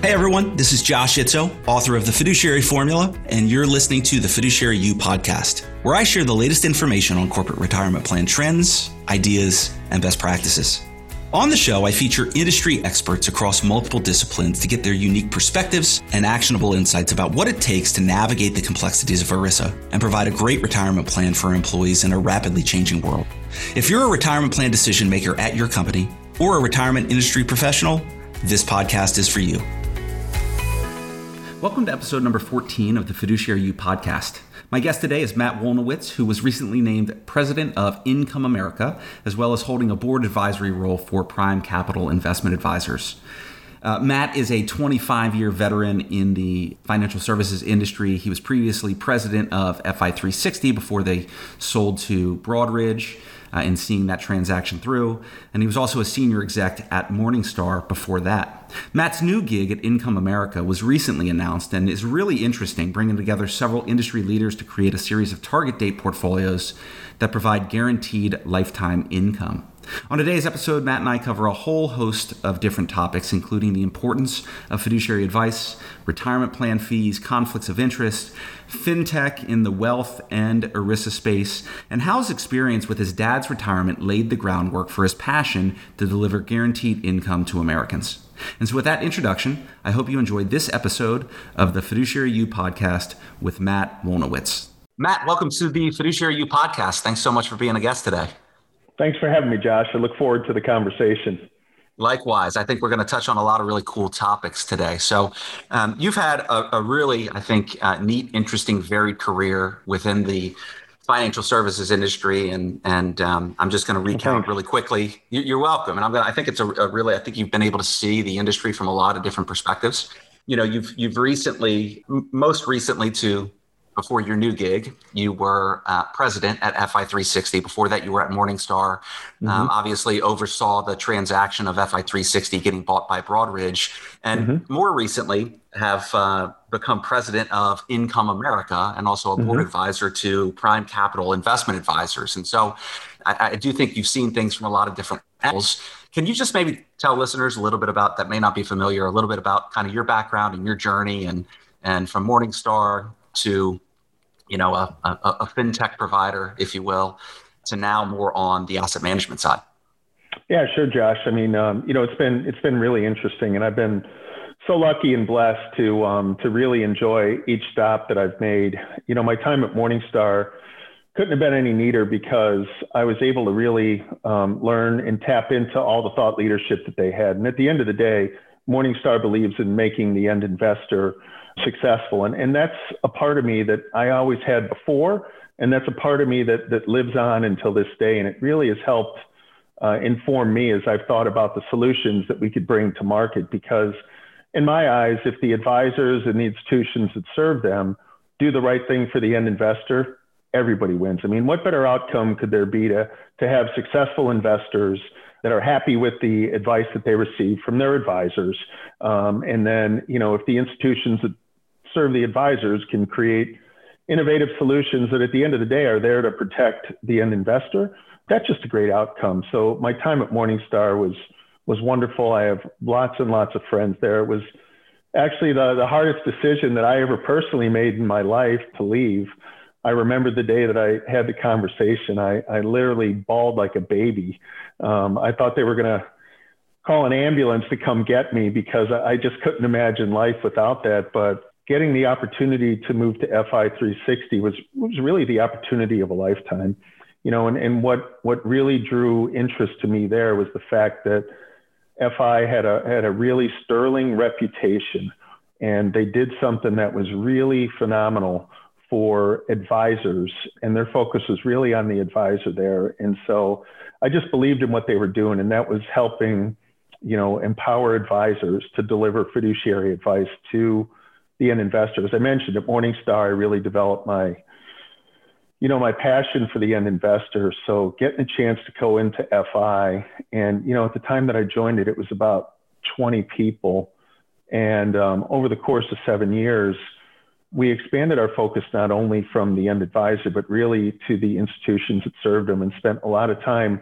Hey everyone, this is Josh Itzoe, author of The Fiduciary Formula, and you're listening to the Fiduciary You podcast, where I share the latest information on corporate retirement plan trends, ideas, and best practices. On the show, I feature industry experts across multiple disciplines to get their unique perspectives and actionable insights about what it takes to navigate the complexities of ERISA and provide a great retirement plan for employees in a rapidly changing world. If you're a retirement plan decision maker at your company or a retirement industry professional, this podcast is for you. Welcome to episode number 14 of the Fiduciary You podcast. My guest today is Matt Wolniewicz, who was recently named president of Income America, as well as holding a board advisory role for Prime Capital Investment Advisors. Uh, Matt is a 25 year veteran in the financial services industry. He was previously president of FI360 before they sold to Broadridge uh, in seeing that transaction through. And he was also a senior exec at Morningstar before that. Matt's new gig at Income America was recently announced and is really interesting, bringing together several industry leaders to create a series of target date portfolios that provide guaranteed lifetime income. On today's episode, Matt and I cover a whole host of different topics, including the importance of fiduciary advice, retirement plan fees, conflicts of interest, fintech in the wealth and ERISA space, and how his experience with his dad's retirement laid the groundwork for his passion to deliver guaranteed income to Americans. And so, with that introduction, I hope you enjoyed this episode of the Fiduciary You podcast with Matt Wolniewicz. Matt, welcome to the Fiduciary You podcast. Thanks so much for being a guest today. Thanks for having me, Josh. I look forward to the conversation. Likewise, I think we're going to touch on a lot of really cool topics today. So, um, you've had a, a, really, I think, uh, neat, interesting, varied career within the financial services industry, and and um, I'm just going to recount really quickly. You're welcome, and I'm going. I think it's a, a really. I think you've been able to see the industry from a lot of different perspectives. You know, you've you've recently, most recently, to before your new gig, you were uh, president at FI360. Before that, you were at Morningstar. Mm-hmm. Um, obviously, oversaw the transaction of FI360 getting bought by Broadridge, and mm-hmm. more recently have uh, become president of Income America and also a board mm-hmm. advisor to Prime Capital Investment Advisors. And so, I, I do think you've seen things from a lot of different angles. Can you just maybe tell listeners a little bit about that may not be familiar, a little bit about kind of your background and your journey, and and from Morningstar to you know, a, a, a fintech provider, if you will, to now more on the asset management side? Yeah, sure, Josh. I mean, um, you know, it's been it's been really interesting, and I've been so lucky and blessed to um, to really enjoy each stop that I've made. You know, my time at Morningstar couldn't have been any neater because I was able to really um, learn and tap into all the thought leadership that they had. And at the end of the day, Morningstar believes in making the end investor successful. And, and that's a part of me that I always had before. And that's a part of me that, that lives on until this day. And it really has helped uh, inform me as I've thought about the solutions that we could bring to market. Because in my eyes, if the advisors and the institutions that serve them do the right thing for the end investor, everybody wins. I mean, what better outcome could there be to, to have successful investors that are happy with the advice that they receive from their advisors? Um, and then, you know, if the institutions that serve the advisors can create innovative solutions that at the end of the day are there to protect the end investor, that's just a great outcome. So my time at Morningstar was was wonderful. I have lots and lots of friends there. It was actually the, the hardest decision that I ever personally made in my life to leave. I remember the day that I had the conversation. I, I literally bawled like a baby. Um, I thought they were going to call an ambulance to come get me because I, I just couldn't imagine life without that. But getting the opportunity to move to FI 360 was was really the opportunity of a lifetime. You know, and, and what what really drew interest to me there was the fact that FI had a had a really sterling reputation, and they did something that was really phenomenal for advisors, and their focus was really on the advisor there. And so, I just believed in what they were doing, and that was helping, you know, empower advisors to deliver fiduciary advice to be end investor. As I mentioned at Morningstar, I really developed my, you know, my passion for the end investor. So getting a chance to go into FI, and you know, at the time that I joined it, it was about 20 people, and um, over the course of seven years, we expanded our focus not only from the end advisor, but really to the institutions that served them, and spent a lot of time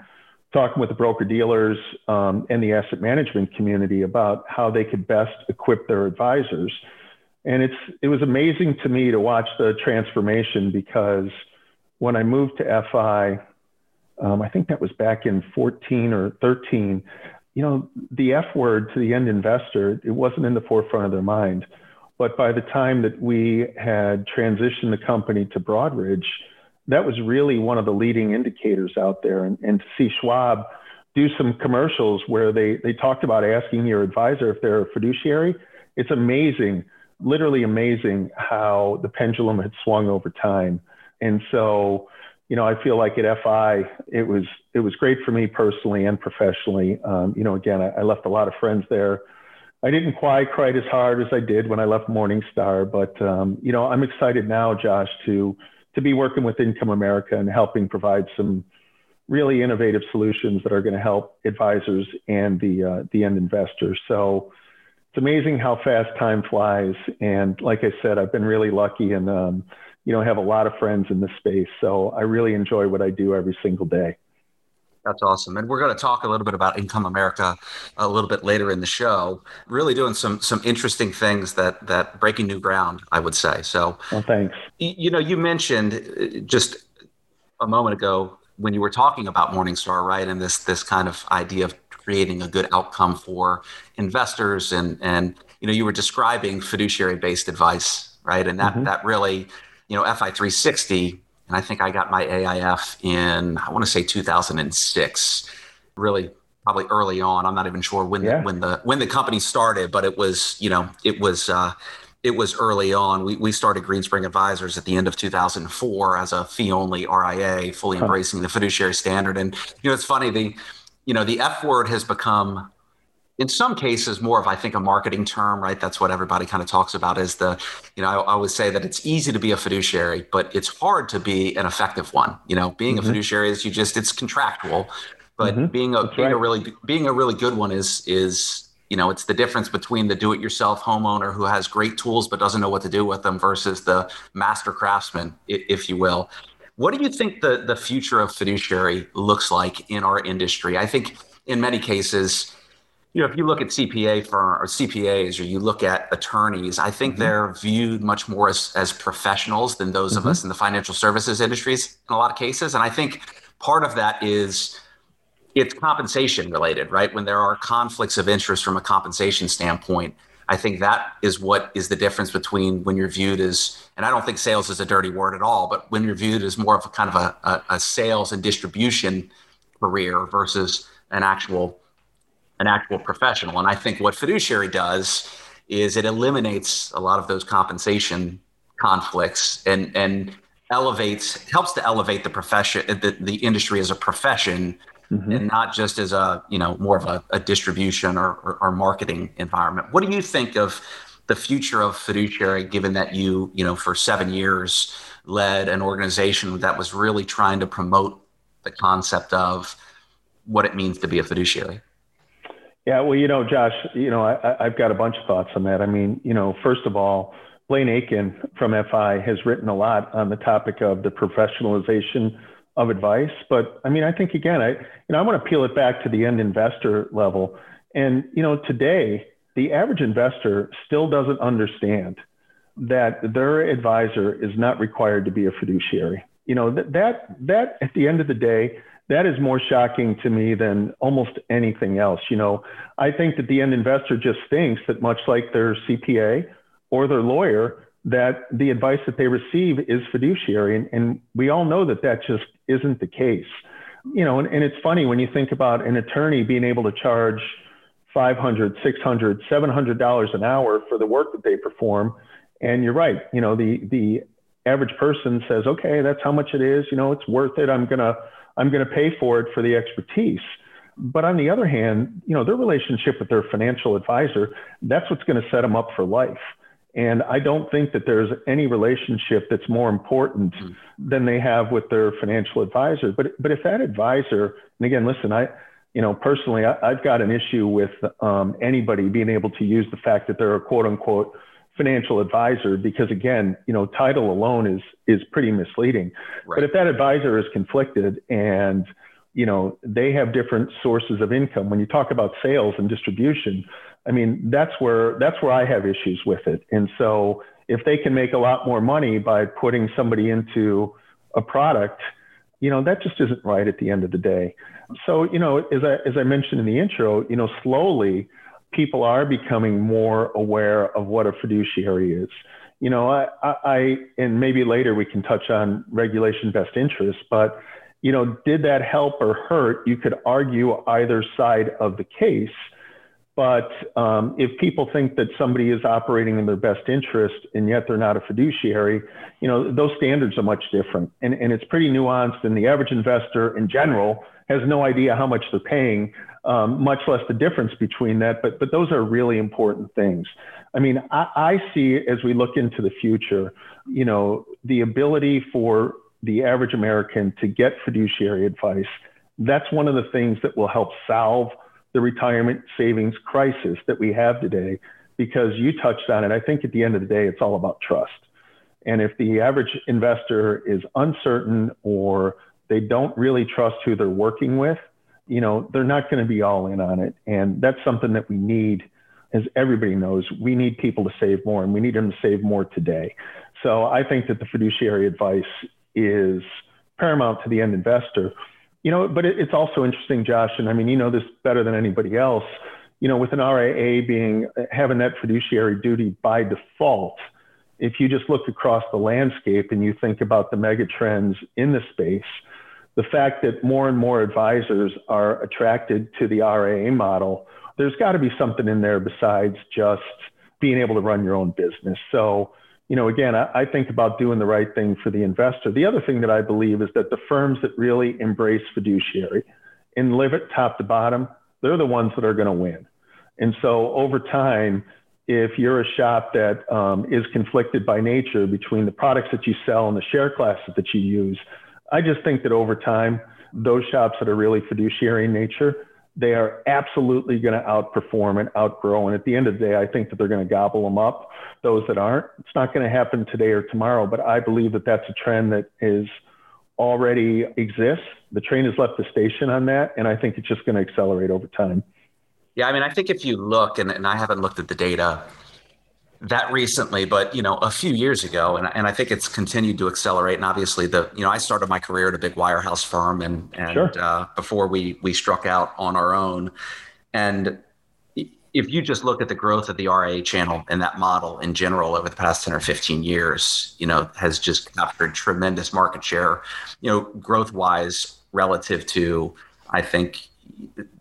talking with the broker dealers um, and the asset management community about how they could best equip their advisors. And it's it was amazing to me to watch the transformation because when I moved to FI, um, I think that was back in 14 or 13. You know, the F word to the end investor, it wasn't in the forefront of their mind. But by the time that we had transitioned the company to Broadridge, that was really one of the leading indicators out there. And, and to see Schwab do some commercials where they, they talked about asking your advisor if they're a fiduciary, it's amazing, literally amazing how the pendulum had swung over time. And so, you know, I feel like at FI, it was it was great for me personally and professionally. Um, you know, again, I, I left a lot of friends there. I didn't quite quite as hard as I did when I left Morningstar, but um, you know, I'm excited now, Josh, to to be working with Income America and helping provide some really innovative solutions that are going to help advisors and the uh, the end investors. So it's amazing how fast time flies. And like I said, I've been really lucky and um, you know have a lot of friends in this space. So I really enjoy what I do every single day. That's awesome. And we're going to talk a little bit about Income America a little bit later in the show. Really doing some some interesting things that that breaking new ground, I would say. So, well, thanks. You know, you mentioned uh, just a moment ago when you were talking about Morningstar, right? And this this kind of idea of creating a good outcome for investors and and you know, you were describing fiduciary based advice, right? And that mm-hmm. that really, you know, FI 360 and I think I got my AIF in I want to say 2006. Really, probably early on. I'm not even sure when yeah. the, when the when the company started, but it was you know it was. Uh, it was early on. We, we started Greenspring Advisors at the end of 2004 as a fee only RIA, fully embracing the fiduciary standard. And you know, it's funny the you know the F word has become in some cases more of i think a marketing term right that's what everybody kind of talks about is the you know I, I, always say that it's easy to be a fiduciary but it's hard to be an effective one you know being mm-hmm. a fiduciary is you just it's contractual but mm-hmm. being a that's being right. a really being a really good one is is you know it's the difference between the do-it-yourself homeowner who has great tools but doesn't know what to do with them versus the master craftsman if you will what do you think the the future of fiduciary looks like in our industry i think in many cases you know, if you look at CPA firm or CPAs or you look at attorneys, I think mm-hmm. they're viewed much more as, as professionals than those mm-hmm. of us in the financial services industries in a lot of cases. And I think part of that is it's compensation related, right? When there are conflicts of interest from a compensation standpoint, I think that is what is the difference between when you're viewed as, and I don't think sales is a dirty word at all, but when you're viewed as more of a kind of a, a, a sales and distribution career versus an actual an actual professional. And I think what fiduciary does is it eliminates a lot of those compensation conflicts and and elevates helps to elevate the profession the, the industry as a profession mm-hmm. and not just as a you know more of a, a distribution or, or, or, marketing environment what do you think of the future of fiduciary given that you you know for seven years led an organization that was really trying to promote the concept of what it means to be a fiduciary yeah, well, you know, Josh, you know, I, have got a bunch of thoughts on that. I mean, you know, first of all, Blaine Aikin from FI has written a lot on the topic of the professionalization of advice. But I mean, I think again, I, you know, I want to peel it back to the end investor level. And, you know, today, the average investor still doesn't understand that their advisor is not required to be a fiduciary. You know, that, that, that at the end of the day, that is more shocking to me than almost anything else. You know, I think that the end investor just thinks that much like their CPA or their lawyer, that the advice that they receive is fiduciary. And, and we all know that that just isn't the case. You know, and, and it's funny when you think about an attorney being able to charge 500, 600, 700 dollars an hour for the work that they perform. And you're right, you know, the the average person says, okay, that's how much it is. You know, it's worth it. I'm gonna I'm going to pay for it for the expertise. But on the other hand, you know, their relationship with their financial advisor, that's what's going to set them up for life. And I don't think that there's any relationship that's more important mm. than they have with their financial advisor. But but if that advisor, and again, listen, I, you know, personally, I, have got an issue with um, anybody being able to use the fact that they're a quote unquote financial advisor because again, you know, title alone is is pretty misleading. Right. But if that advisor is conflicted and you know, they have different sources of income. When you talk about sales and distribution, I mean, that's where that's where I have issues with it. And so if they can make a lot more money by putting somebody into a product, you know, that just isn't right at the end of the day. So, you know, as I as I mentioned in the intro, you know, slowly people are becoming more aware of what a fiduciary is. You know, I, I and maybe later we can touch on regulation best interest, but you know, did that help or hurt? You could argue either side of the case but um, if people think that somebody is operating in their best interest and yet they're not a fiduciary, you know, those standards are much different. And, and it's pretty nuanced. And the average investor in general has no idea how much they're paying, um, much less the difference between that. But, but those are really important things. I mean, I, I see as we look into the future, you know, the ability for the average American to get fiduciary advice. That's one of the things that will help solve the retirement savings crisis that we have today because you touched on it. I think at the end of the day, it's all about trust. And if the average investor is uncertain or they don't really trust who they're working with, you know, they're not going to be all in on it. And that's something that we need, as everybody knows, we need people to save more and we need them to save more today. So I think that the fiduciary advice is paramount to the end investor. You know, but it, it's also interesting, Josh, and I mean, you know this better than anybody else. You know, with an RIA being having that fiduciary duty by default, if you just look across the landscape and you think about the mega trends in the space, the fact that more and more advisors are attracted to the RIA model, there's got to be something in there besides just being able to run your own business. So you know, again, I, I, think about doing the right thing for the investor. The other thing that I believe is that the firms that really embrace fiduciary and live it top to bottom, they're the ones that are going to win. And so over time, if you're a shop that um, is conflicted by nature between the products that you sell and the share classes that you use, I just think that over time, those shops that are really fiduciary in nature, they are absolutely going to outperform and outgrow. And at the end of the day, I think that they're going to gobble them up. Those that aren't, it's not going to happen today or tomorrow, but I believe that that's a trend that is already exists. The train has left the station on that, and I think it's just going to accelerate over time. Yeah, I mean, I think if you look, and, and I haven't looked at the data that recently, but you know, a few years ago, and, and I think it's continued to accelerate. And obviously, the you know, I started my career at a big wirehouse firm, and and sure. uh, before we we struck out on our own, and if you just look at the growth of the RIA channel and that model in general over the past 10 or 15 years, you know, has just captured tremendous market share, you know, growth wise relative to, I think,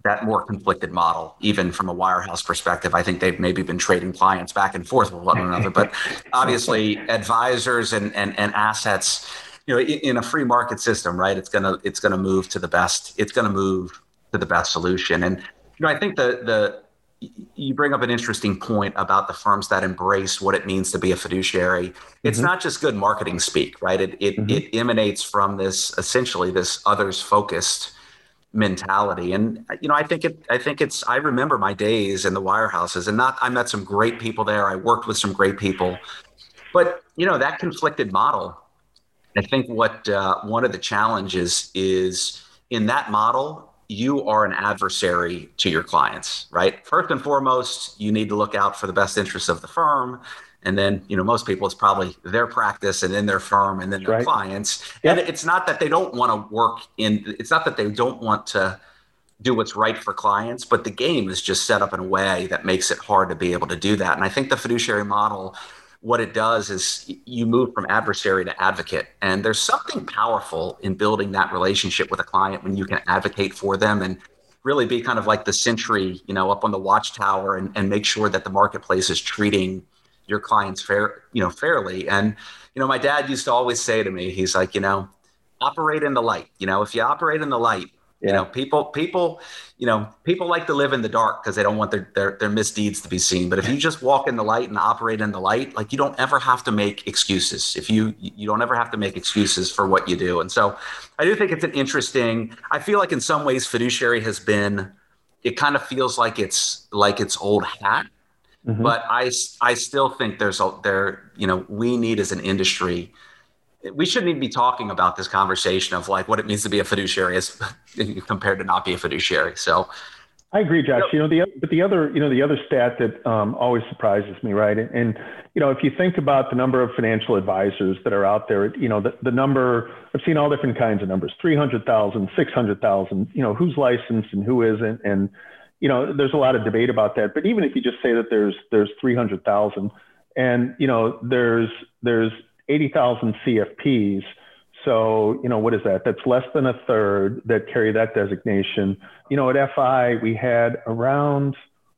that more conflicted model, even from a wirehouse perspective. I think they've maybe been trading clients back and forth with one another, but obviously advisors and, and, and assets, you know, in, in a free market system, right? It's gonna it's gonna move to the best. It's gonna move to the best solution. And you know, I think the the you bring up an interesting point about the firms that embrace what it means to be a fiduciary. It's mm-hmm. not just good marketing speak, right? It it, mm-hmm. it emanates from this essentially this others focused mentality. And you know, I think it I think it's I remember my days in the wirehouses and not I met some great people there. I worked with some great people. But you know, that conflicted model, I think what uh, one of the challenges is in that model, you are an adversary to your clients, right? First and foremost, you need to look out for the best interests of the firm. And then, you know, most people, it's probably their practice and then their firm and then their right. clients. Yep. And it's not that they don't want to work in, it's not that they don't want to do what's right for clients, but the game is just set up in a way that makes it hard to be able to do that. And I think the fiduciary model what it does is you move from adversary to advocate. And there's something powerful in building that relationship with a client when you can advocate for them and really be kind of like the sentry, you know, up on the watchtower and, and make sure that the marketplace is treating your clients fair, you know, fairly. And, you know, my dad used to always say to me, he's like, you know, operate in the light. You know, if you operate in the light, yeah. You know, people, people, you know, people like to live in the dark because they don't want their, their their misdeeds to be seen. But if you just walk in the light and operate in the light, like you don't ever have to make excuses. If you you don't ever have to make excuses for what you do. And so, I do think it's an interesting. I feel like in some ways, fiduciary has been. It kind of feels like it's like it's old hat, mm-hmm. but I I still think there's a there. You know, we need as an industry we shouldn't even be talking about this conversation of like what it means to be a fiduciary as compared to not be a fiduciary. So I agree, Josh. You know, the but the other, you know, the other stat that um, always surprises me, right? And, and, you know, if you think about the number of financial advisors that are out there, you know, the, the number I've seen all different kinds of numbers: 300,000, 600,000. You know, who's licensed and who isn't, and you know, there's a lot of debate about that. But even if you just say that there's there's 300,000, and you know, there's there's 80,000 CFPs so, you know, what is that? That's less than a third that carry that designation. You know, at FI, we had around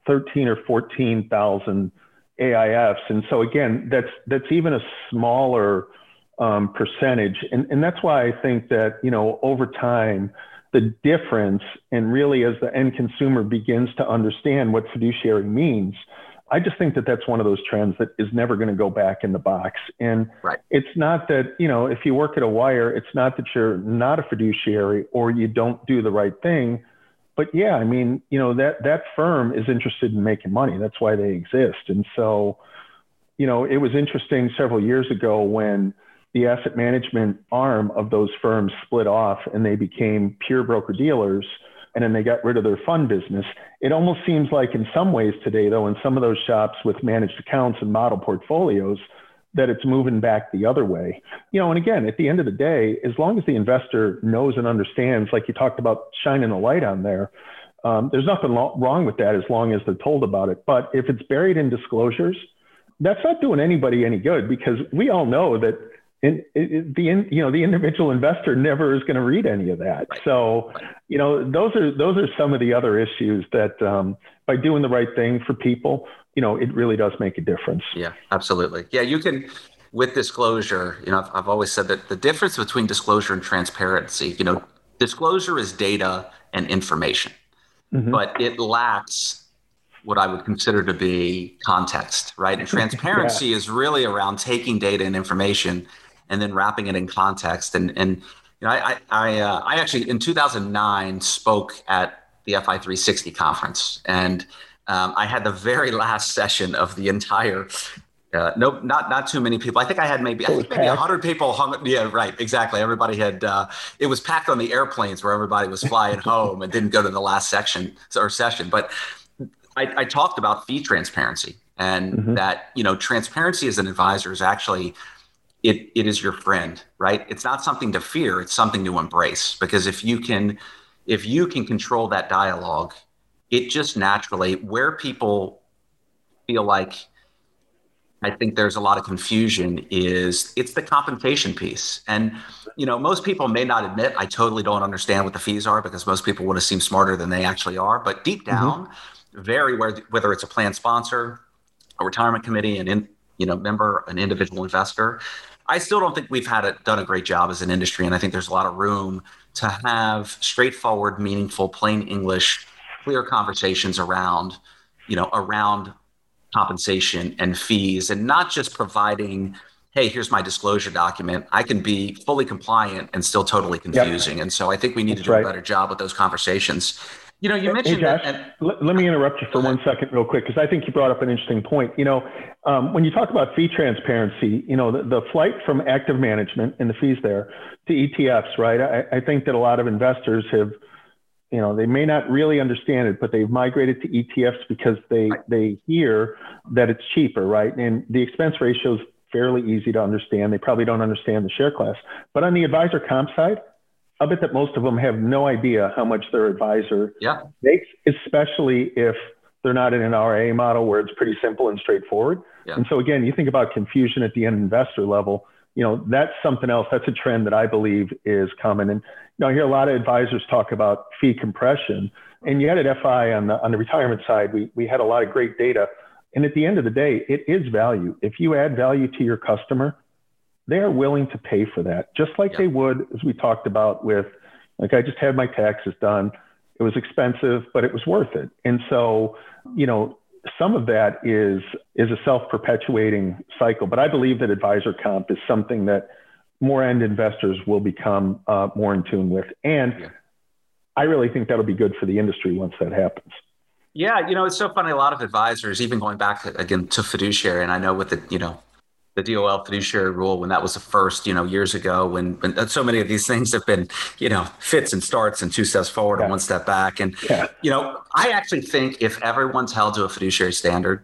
13 or 14,000 AIFs. And so again, that's, that's even a smaller um, percentage. And, and that's why I think that, you know, over time, the difference and really as the end consumer begins to understand what fiduciary means, I just think that that's one of those trends that is never going to go back in the box. And right. it's not that, you know, if you work at a wire, it's not that you're not a fiduciary or you don't do the right thing. But yeah, I mean, you know, that that firm is interested in making money. That's why they exist. And so, you know, it was interesting several years ago when the asset management arm of those firms split off and they became pure broker dealers and then they got rid of their fund business. It almost seems like, in some ways today, though, in some of those shops with managed accounts and model portfolios, that it's moving back the other way. You know, and again, at the end of the day, as long as the investor knows and understands, like you talked about shining a light on there, um, there's nothing lo- wrong with that as long as they're told about it. But if it's buried in disclosures, that's not doing anybody any good because we all know that and it, the you know the individual investor never is going to read any of that. Right. So, you know, those are those are some of the other issues that um, by doing the right thing for people, you know, it really does make a difference. Yeah, absolutely. Yeah, you can with disclosure. You know, I've, I've always said that the difference between disclosure and transparency. You know, disclosure is data and information, mm-hmm. but it lacks what I would consider to be context, right? And transparency yeah. is really around taking data and information and then wrapping it in context. And and you know, I I uh, I actually in 2009 spoke at the FI 360 conference, and um, I had the very last session of the entire. Uh, no, not not too many people. I think I had maybe I think maybe hundred people hung. Yeah, right, exactly. Everybody had. Uh, it was packed on the airplanes where everybody was flying home and didn't go to the last section or session. But I, I talked about fee transparency and mm-hmm. that you know transparency as an advisor is actually it, it is your friend, right? It's not something to fear, it's something to embrace. Because if you can, if you can control that dialogue, it just naturally where people feel like I think there's a lot of confusion is it's the compensation piece. And you know, most people may not admit I totally don't understand what the fees are because most people want to seem smarter than they actually are. But deep mm-hmm. down, mm-hmm. very whether it's a plan sponsor, a retirement committee, an in, you know member, an individual investor, I still don't think we've had a, done a great job as an industry, and I think there's a lot of room to have straightforward, meaningful, plain English, clear conversations around, you know, around compensation and fees, and not just providing, hey, here's my disclosure document. I can be fully compliant and still totally confusing. Yep. And so I think we need That's to do right. a better job with those conversations. You know, you mentioned. Hey, Josh, that, let, let, me interrupt you for one second, real quick, because I think you brought up an interesting point. You know, um, when you talk about fee transparency, you know, the, the, flight from active management and the fees there to ETFs, right? I, I think that a lot of investors have, you know, they may not really understand it, but they've migrated to ETFs because they they hear that it's cheaper, right? And the expense ratio is fairly easy to understand. They probably don't understand the share class, but on the advisor comp side I bet that most of them have no idea how much their advisor yeah. makes, especially if they're not in an RA model where it's pretty simple and straightforward. Yeah. And so again, you think about confusion at the end investor level, you know, that's something else. That's a trend that I believe is common. And you know, I hear a lot of advisors talk about fee compression. And yet at FI on the on the retirement side, we we had a lot of great data. And at the end of the day, it is value. If you add value to your customer, they are willing to pay for that, just like they would, as we talked about with, like I just had my taxes done. It was expensive, but it was worth it. And so, you know, some of that is is a self-perpetuating cycle. But I believe that advisor comp is something that more end investors will become uh, more in tune with, and yeah. I really think that'll be good for the industry once that happens. Yeah, you know, it's so funny. A lot of advisors, even going back again to fiduciary, and I know with the you know the DOL fiduciary rule when that was the first, you know, years ago when, when so many of these things have been, you know, fits and starts and two steps forward yeah. and one step back. And, yeah. you know, I actually think if everyone's held to a fiduciary standard,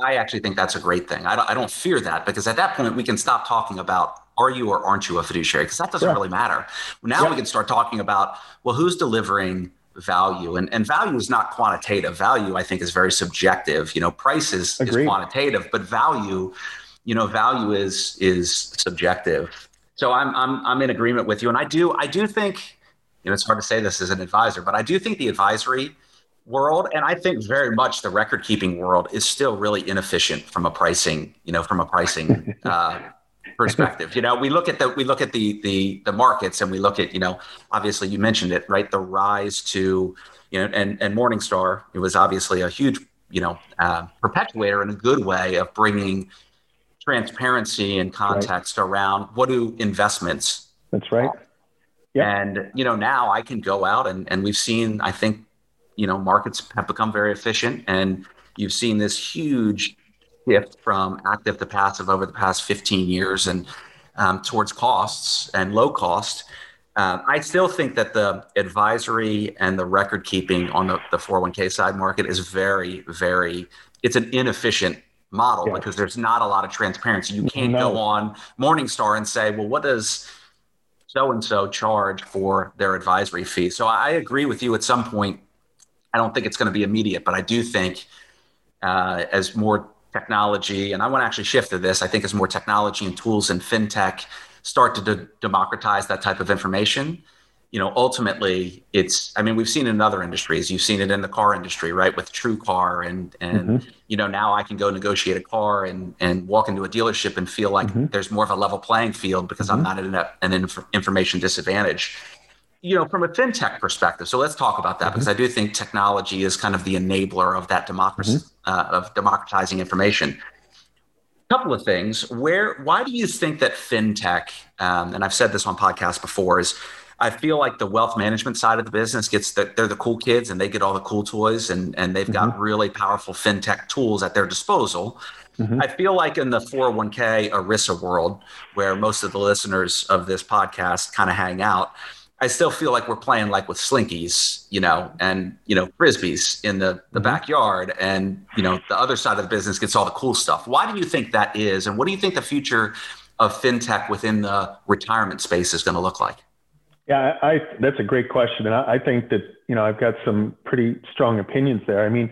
I actually think that's a great thing. I don't, I don't fear that because at that point we can stop talking about are you or aren't you a fiduciary because that doesn't yeah. really matter. Now we can start talking about, well, who's delivering value and, and value is not quantitative value i think is very subjective you know price is, is quantitative but value you know value is is subjective. So I'm, I'm i'm in agreement with you. And i do i do think you know it's hard to say this as an advisor but i do think the advisory world and i think very much the record keeping world is still really inefficient from a pricing you know from a pricing uh, perspective. you know, we look at the we look at the the the markets and we look at you know obviously you mentioned it right? The rise to you know and and Morningstar it was obviously a huge you know uh, perpetuator in a good way of bringing transparency and context right. around what do investments. That's right. Yeah. And you know now I can go out and and we've seen I think you know markets have become very efficient and you've seen this huge shift from active to passive over the past 15 years and um, towards costs and low cost. Um, I still think that the advisory and the record keeping on the, the 401k side market is very, very, it's an inefficient model yeah. because there's not a lot of transparency. You can't no. go on Morningstar and say, well, what does so and so charge for their advisory fee? So I agree with you at some point. I don't think it's going to be immediate, but I do think uh, as more technology, and I want to actually shift to this. I think as more technology and tools and fintech start to de- democratize that type of information, you know, ultimately it's, I mean, we've seen it in other industries. You've seen it in the car industry, right? With TrueCar and, and, mm-hmm. you know, now I can go negotiate a car and, and walk into a dealership and feel like mm-hmm. there's more of a level playing field because mm-hmm. I'm not at an inf- information disadvantage you know, from a fintech perspective. So let's talk about that mm-hmm. because I do think technology is kind of the enabler of that democracy mm-hmm. uh, of democratizing information. A couple of things. Where, why do you think that fintech? Um, and I've said this on podcasts before. Is I feel like the wealth management side of the business gets that they're the cool kids and they get all the cool toys and and they've mm-hmm. got really powerful fintech tools at their disposal. Mm-hmm. I feel like in the 401k ERISA world, where most of the listeners of this podcast kind of hang out, I still feel like we're playing like with slinkies, you know, and you know, frisbees in the the mm-hmm. backyard, and you know, the other side of the business gets all the cool stuff. Why do you think that is, and what do you think the future of fintech within the retirement space is going to look like? Yeah, I, that's a great question, and I, I, think that you know I've got some pretty strong opinions there. I mean,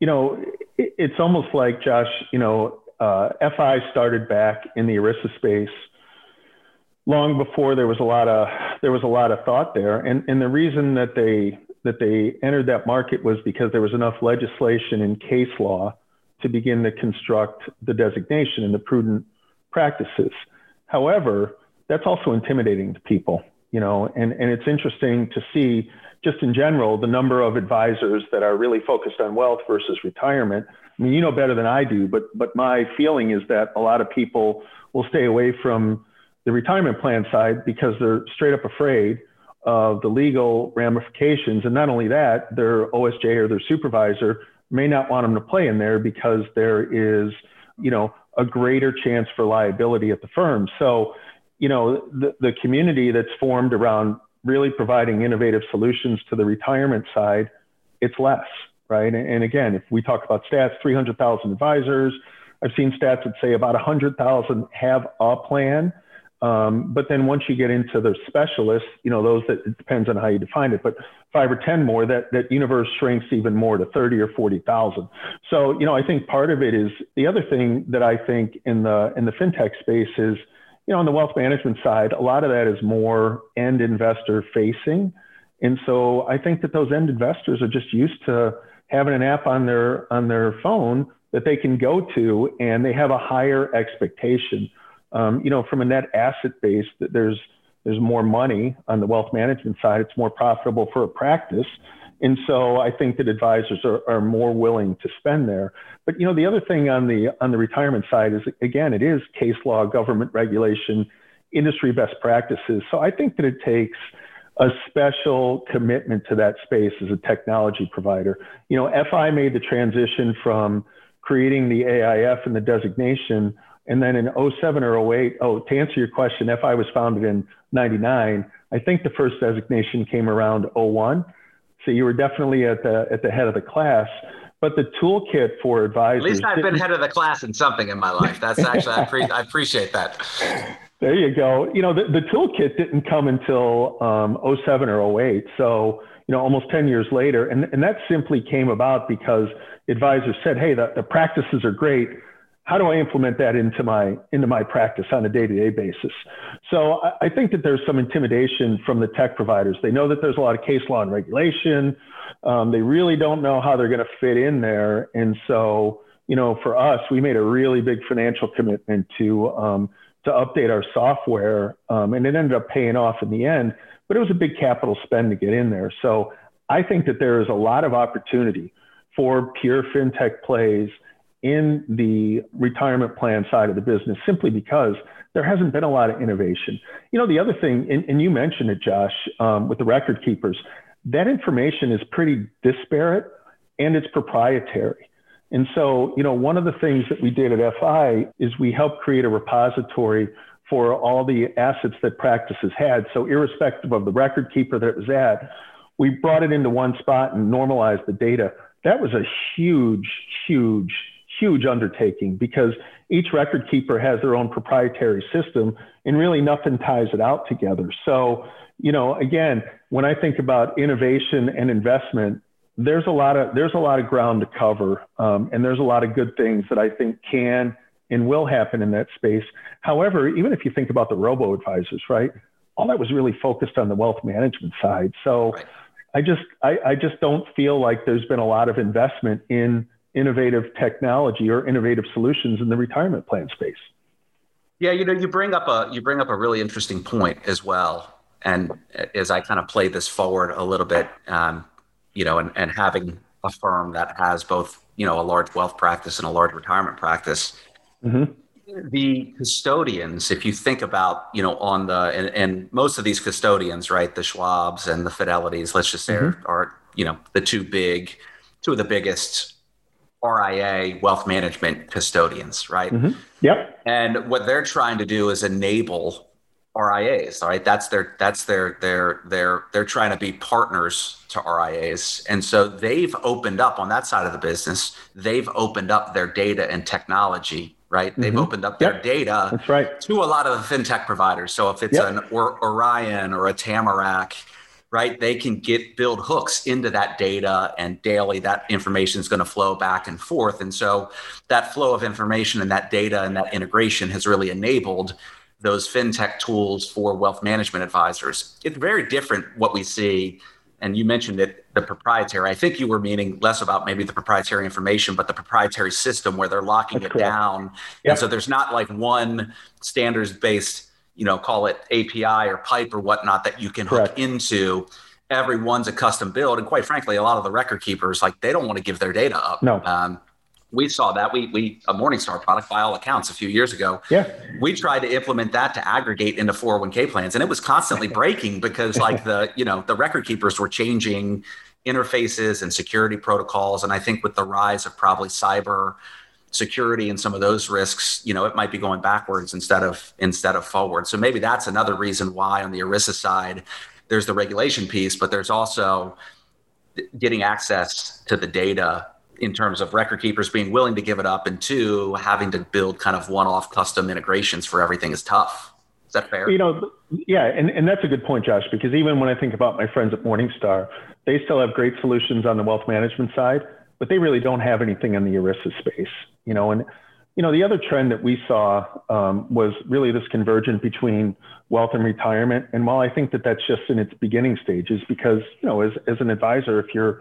you know, it, it's almost like Josh, you know, uh, FI started back in the ERISA space long before there was a lot of there was a lot of thought there, and and the reason that they that they entered that market was because there was enough legislation and case law to begin to construct the designation and the prudent practices. However, that's also intimidating to people, you know, and, and it's interesting to see just in general the number of advisors that are really focused on wealth versus retirement. I mean, you know better than I do, but but my feeling is that a lot of people will stay away from the retirement plan side because they're straight up afraid of the legal ramifications. And not only that, their OSJ or their supervisor may not want them to play in there because there is, you know, a greater chance for liability at the firm. So, you know, the, the community that's formed around really providing innovative solutions to the retirement side, it's less, right? And, and again, if we talk about stats, 300,000 advisors, I've seen stats that say about 100,000 have a plan. Um, but then once you get into the specialists, you know, those that it depends on how you define it, but five or 10 more, that, that universe shrinks even more to 30 or 40,000. So, you know, I think part of it is the other thing that I think in the, in the FinTech space is, you know, on the wealth management side, a lot of that is more end investor facing. And so I think that those end investors are just used to having an app on their, on their phone that they can go to and they have a higher expectation um, you know, from a net asset base, that there's there's more money on the wealth management side. It's more profitable for a practice. And so I think that advisors are, are more willing to spend there. But you know, the other thing on the on the retirement side is again, it is case law, government regulation, industry best practices. So I think that it takes a special commitment to that space as a technology provider. You know, FI made the transition from creating the AIF and the designation And then in 07 or 08, oh, to answer your question, FI was founded in 99. I think the first designation came around 01. So you were definitely at the, at the head of the class. But the toolkit for advisors. At least I've been head of the class in something in my life. That's actually, I, pre- I appreciate that. There you go. You know, the, the toolkit didn't come until um, 07 or 08. So, you know, almost 10 years later. And, and that simply came about because advisors said, hey, the, the practices are great. How do I implement that into my into my practice on a day-to-day basis? So I, I think that there's some intimidation from the tech providers. They know that there's a lot of case law and regulation. Um, they really don't know how they're going to fit in there. And so, you know, for us, we made a really big financial commitment to um, to update our software, um, and it ended up paying off in the end. But it was a big capital spend to get in there. So I think that there is a lot of opportunity for pure fintech plays in the retirement plan side of the business, simply because there hasn't been a lot of innovation. You know, the other thing, and, and you mentioned it, Josh, um, with the record keepers, that information is pretty disparate and it's proprietary. And so, you know, one of the things that we did at FI is we helped create a repository for all the assets that practices had. So, irrespective of the record keeper that it was at, we brought it into one spot and normalized the data. That was a huge, huge, huge undertaking because each record keeper has their own proprietary system and really nothing ties it out together. So, you know, again, when I think about innovation and investment, there's a lot of there's a lot of ground to cover, um, and there's a lot of good things that I think can and will happen in that space. However, even if you think about the robo advisors, right, all that was really focused on the wealth management side. So, right. I just I, I just don't feel like there's been a lot of investment in innovative technology or innovative solutions in the retirement plan space. Yeah, you know, you bring up a you bring up a really interesting point as well. And as I kind of play this forward a little bit, um, you know, and, and having a firm that has both, you know, a large wealth practice and a large retirement practice. Mm-hmm. The custodians, if you think about, you know, on the and, and, most of these custodians, right, the Schwabs and the Fidelities, let's just say mm-hmm. are, are, you know, the two big, two of the biggest RIA wealth management custodians, right? Mm-hmm. Yep. And what they're trying to do is enable RIAs, right? That's their that's their their their they're trying to be partners to RIAs. And so they've opened up on that side of the business, they've opened up their data and technology, right? They've mm-hmm. opened up their yep. data that's right. to a lot of the fintech providers. So if it's yep. an or, Orion or a Tamarac, right, they can get build hooks into that data and daily that information is going to flow back and forth. And so that flow of information and that data and that integration has really enabled those fintech tools for wealth management advisors. It's very different what we see. And you mentioned it, the proprietary. I think you were meaning less about maybe the proprietary information, but the proprietary system where they're locking That's it correct. down. Yep. And so there's not like one standards based, you know, call it API or pipe or whatnot that you can correct. hook into. Everyone's a custom build. And quite frankly, a lot of the record keepers, like they don't want to give their data up. No. Um, we saw that we we a Morningstar product ByAllAccounts a few years ago. Yeah, we tried to implement that to aggregate into 401k plans, and it was constantly breaking because like the you know the record keepers were changing interfaces and security protocols, and I think with the rise of probably cyber security and some of those risks, you know, it might be going backwards instead of instead of forward. So maybe that's another reason why on the ERISA side, there's the regulation piece, but there's also getting access to the data in terms of record keepers being willing to give it up, and two, having to build kind of one-off custom integrations for everything is tough. Is that fair? You know, yeah, and, and that's a good point, Josh, because even when I think about my friends at Morningstar, they still have great solutions on the wealth management side, but they really don't have anything in the ERISA space. You know, and you know the other trend that we saw um, was really this convergence between wealth and retirement. And while I think that that's just in its beginning stages, because you know, as as an advisor, if you're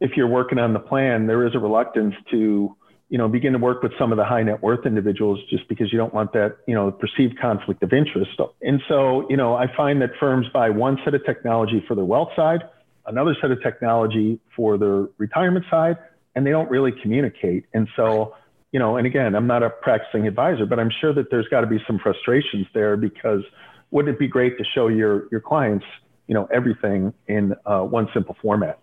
if you're working on the plan, there is a reluctance to, you know, begin to work with some of the high net worth individuals just because you don't want that, you know, perceived conflict of interest. And so, you know, I find that firms buy one set of technology for their wealth side, another set of technology for their retirement side, and they don't really communicate. And so, you know, and again, I'm not a practicing advisor, but I'm sure that there's got to be some frustrations there because wouldn't it be great to show your your clients, you know, everything in uh, one simple format?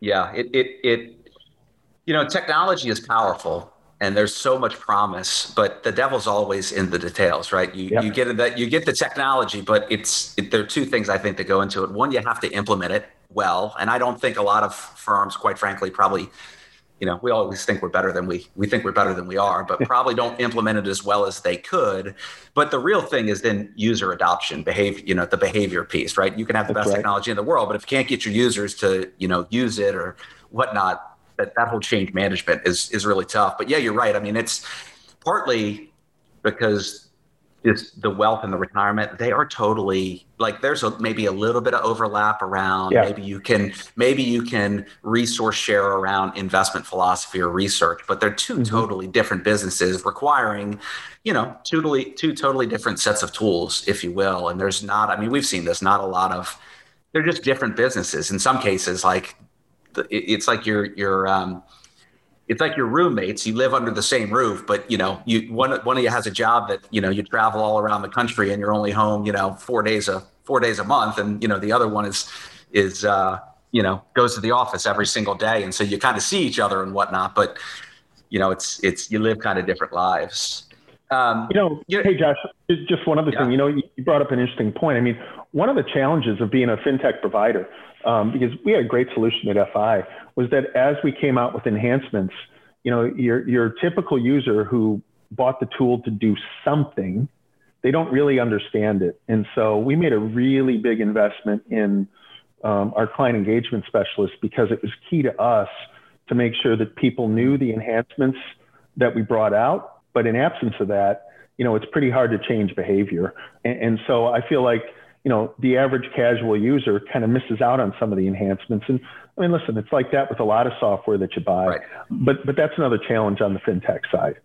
Yeah, it, it, it, you know, technology is powerful, and there's so much promise, but the devil's always in the details, right? You yep. you get that you get the technology, but it's it, there are two things I think that go into it. One, you have to implement it well, and I don't think a lot of firms, quite frankly, probably you know, we always think we're better than we we think we're better than we are, but probably don't implement it as well as they could. But the real thing is then user adoption, behavior, you know, the behavior piece, right? You can have the best right. technology in the world, but if you can't get your users to, you know, use it or whatnot, that, that whole change management is is really tough. But yeah, you're right. I mean, it's partly because it's the wealth and the retirement they are totally like there's a, maybe a little bit of overlap around yeah. maybe you can maybe you can resource share around investment philosophy or research but they're 2 mm-hmm. totally different businesses requiring you know totally two totally different sets of tools if you will and there's not i mean we've seen this not a lot of they're just different businesses in some cases like it's like you're you're um, it's like your roommates. You live under the same roof, but you know, you one one of you has a job that you know you travel all around the country and you're only home, you know, four days a four days a month, and you know the other one is is uh, you know goes to the office every single day, and so you kind of see each other and whatnot. But you know, it's it's you live kind of different lives. Um, you know, hey Josh, just one other yeah. thing. You know, you brought up an interesting point. I mean, one of the challenges of being a fintech provider um, because we had a great solution at FI, was that as we came out with enhancements, you know, your, your typical user who bought the tool to do something, they don't really understand it. And so we made a really big investment in um, our client engagement specialist because it was key to us to make sure that people knew the enhancements that we brought out. But in absence of that, you know, it's pretty hard to change behavior. And, and so I feel like you know, the average casual user kind of misses out on some of the enhancements. And I mean, listen, it's like that with a lot of software that you buy, right. but, but that's another challenge on the FinTech side.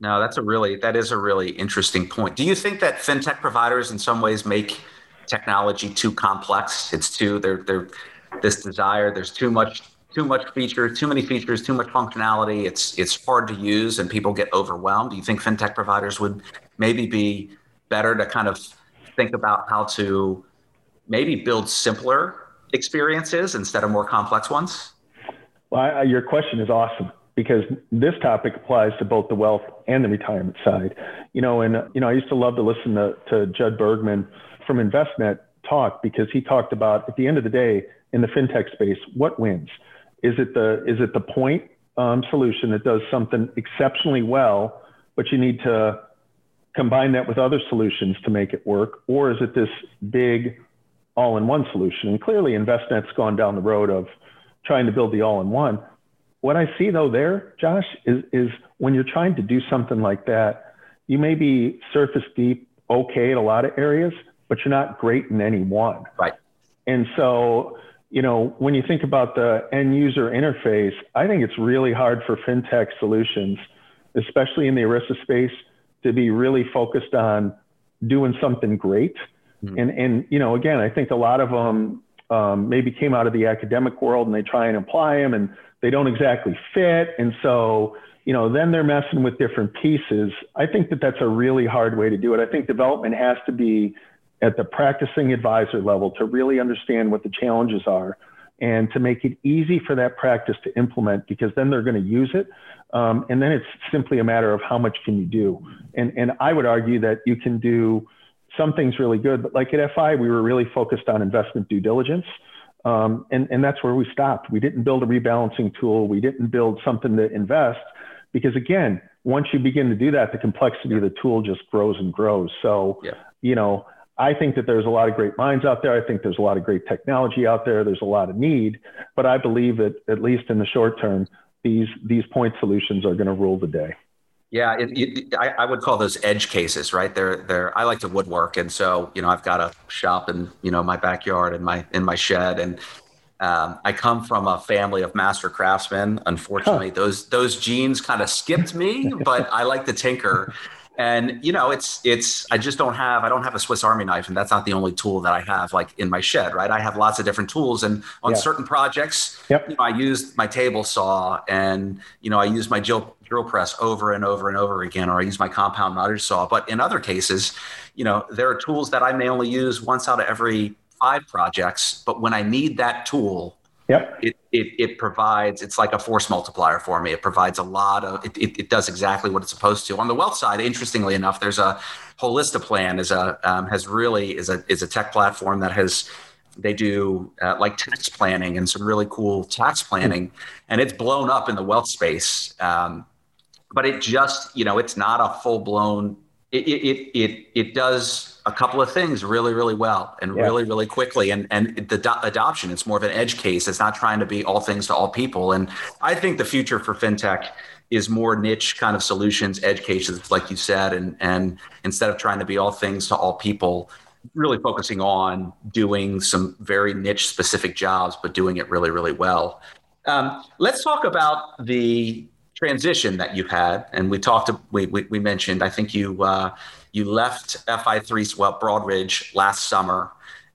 No, that's a really, that is a really interesting point. Do you think that FinTech providers in some ways make technology too complex? It's too, they're, they're this desire, there's too much too much features, too many features, too much functionality. It's it's hard to use and people get overwhelmed. Do you think fintech providers would maybe be better to kind of think about how to maybe build simpler experiences instead of more complex ones? Well, I, your question is awesome because this topic applies to both the wealth and the retirement side. You know, and you know, I used to love to listen to, to Jud Bergman from Envestnet talk because he talked about at the end of the day in the fintech space, what wins? Is it the is it the point um, solution that does something exceptionally well, but you need to combine that with other solutions to make it work? Or is it this big all in one solution? And clearly, Envestnet's gone down the road of trying to build the all in one. What I see though there, Josh, is, is when you're trying to do something like that, you may be surface deep, okay in a lot of areas, but you're not great in any one. Right. And so, you know, when you think about the end user interface, I think it's really hard for fintech solutions, especially in the ERISA space, to be really focused on doing something great. Mm-hmm. And, and, you know, again, I think a lot of them um, maybe came out of the academic world and they try and apply them and they don't exactly fit. And so, you know, then they're messing with different pieces. I think that that's a really hard way to do it. I think development has to be at the practicing advisor level to really understand what the challenges are and to make it easy for that practice to implement because then they're going to use it. Um, and then it's simply a matter of how much can you do. And, and I would argue that you can do some things really good, but like at FI, we were really focused on investment due diligence. Um, and, and that's where we stopped. We didn't build a rebalancing tool. We didn't build something to invest because again, once you begin to do that, the complexity of the tool just grows and grows. So, yeah. you know, I think that there's a lot of great minds out there. I think there's a lot of great technology out there. There's a lot of need, but I believe that at least in the short term, these these point solutions are going to rule the day. Yeah, it, it, I, I, would call those edge cases, right? They're they're. I like to woodwork, and so you know I've got a shop in you know my backyard and my in my shed, and um, I come from a family of master craftsmen. Unfortunately, huh. those those genes kind of skipped me, but I like to tinker and you know it's it's i just don't have i don't have a swiss army knife and that's not the only tool that i have like in my shed right i have lots of different tools and on yeah. certain projects yep. you know, i use my table saw and you know i use my drill, drill press over and over and over again or i use my compound miter saw. But in other cases you know there are tools that i may only use once out of every five projects but when i need that tool yep. it it, it provides it's like a force multiplier for me. It provides a lot of it, it, it, does exactly what it's supposed to. On the wealth side interestingly enough there's a Holistiplan is a um, has really is a is a tech platform that has they do uh, like tax planning and some really cool tax planning. And it's blown up in the wealth space um, but it just you know it's not a full blown it, it it it does a couple of things really really well and yeah. really really quickly. And and the do- adoption it's more of an edge case. It's not trying to be all things to all people. And i think the future for fintech is more niche kind of solutions edge cases like you said. And and instead of trying to be all things to all people really focusing on doing some very niche specific jobs but doing it really really well. Um, let's talk about the transition that you've had, and we talked, we, we, we mentioned, I think you uh, you left FI3 well Broadridge last summer,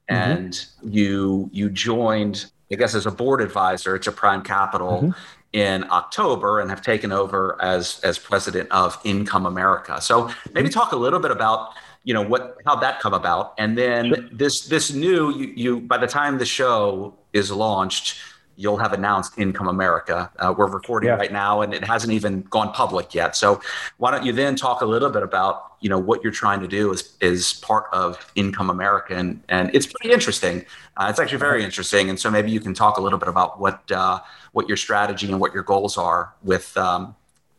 mm-hmm. and mm-hmm. you you joined, I guess, as a board advisor to Prime Capital. Mm-hmm. In October, and have taken over as as president of Income America. So maybe mm-hmm. talk a little bit about you know what how that come about, and then this this new you, you by the time the show is launched, you'll have announced Income America. Uh, we're recording yeah. right now, and it hasn't even gone public yet. So why don't you then talk a little bit about you know what you're trying to do as is part of Income America, and and it's pretty interesting. Uh, it's actually very interesting, and so maybe you can talk a little bit about what uh, what your strategy and what your goals are with um,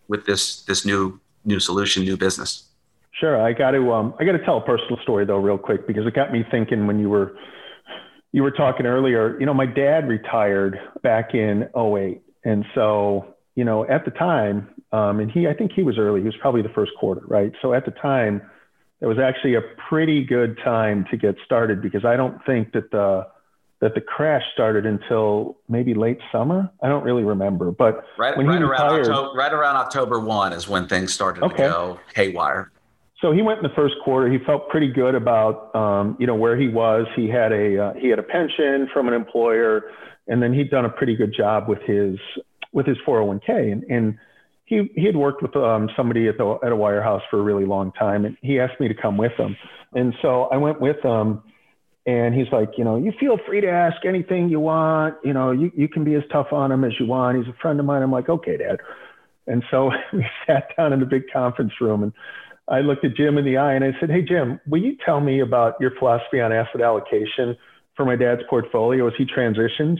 with this this new new solution, new business. Sure, I got to um, I got to tell a personal story though, real quick, because it got me thinking when you were you were talking earlier, you know, my dad retired back in 08. And so, you know, at the time, um, and he, I think he was early, he was probably the first quarter, right? So at the time, it was actually a pretty good time to get started because I don't think that the, that the crash started until maybe late summer. I don't really remember, but right, when right he retired, around October, right around October one is when things started okay. to go haywire so he went in the first quarter. He felt pretty good about um, you know where he was. He had a uh, he had a pension from an employer, and then he'd done a pretty good job with his with his 401k. And, and he he had worked with um, somebody at the at a wirehouse for a really long time, and he asked me to come with him. And so I went with him. And he's like, you know, you feel free to ask anything you want. You know, you, you can be as tough on him as you want. He's a friend of mine. I'm like, okay, Dad. And so we sat down in the big conference room and I looked at Jim in the eye and I said, Hey, Jim, will you tell me about your philosophy on asset allocation for my dad's portfolio as he transitions?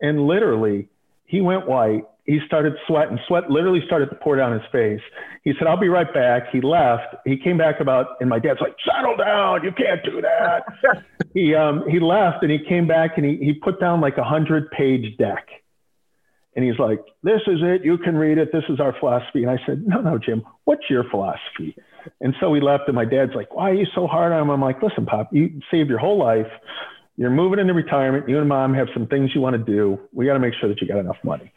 And literally, he went white. He started sweating. Sweat literally started to pour down his face. He said, I'll be right back. He left. He came back about, and my dad's like, settle down. You can't do that. he, um, he left and he came back and he, he put down like a hundred page deck. And he's like, this is it. You can read it. This is our philosophy. And I said, no, no, Jim, what's your philosophy? And so we left, and my dad's like, "Why are you so hard on him?" I'm like, "Listen, Pop, you saved your whole life. You're moving into retirement. You and mom have some things you want to do. We got to make sure that you got enough money."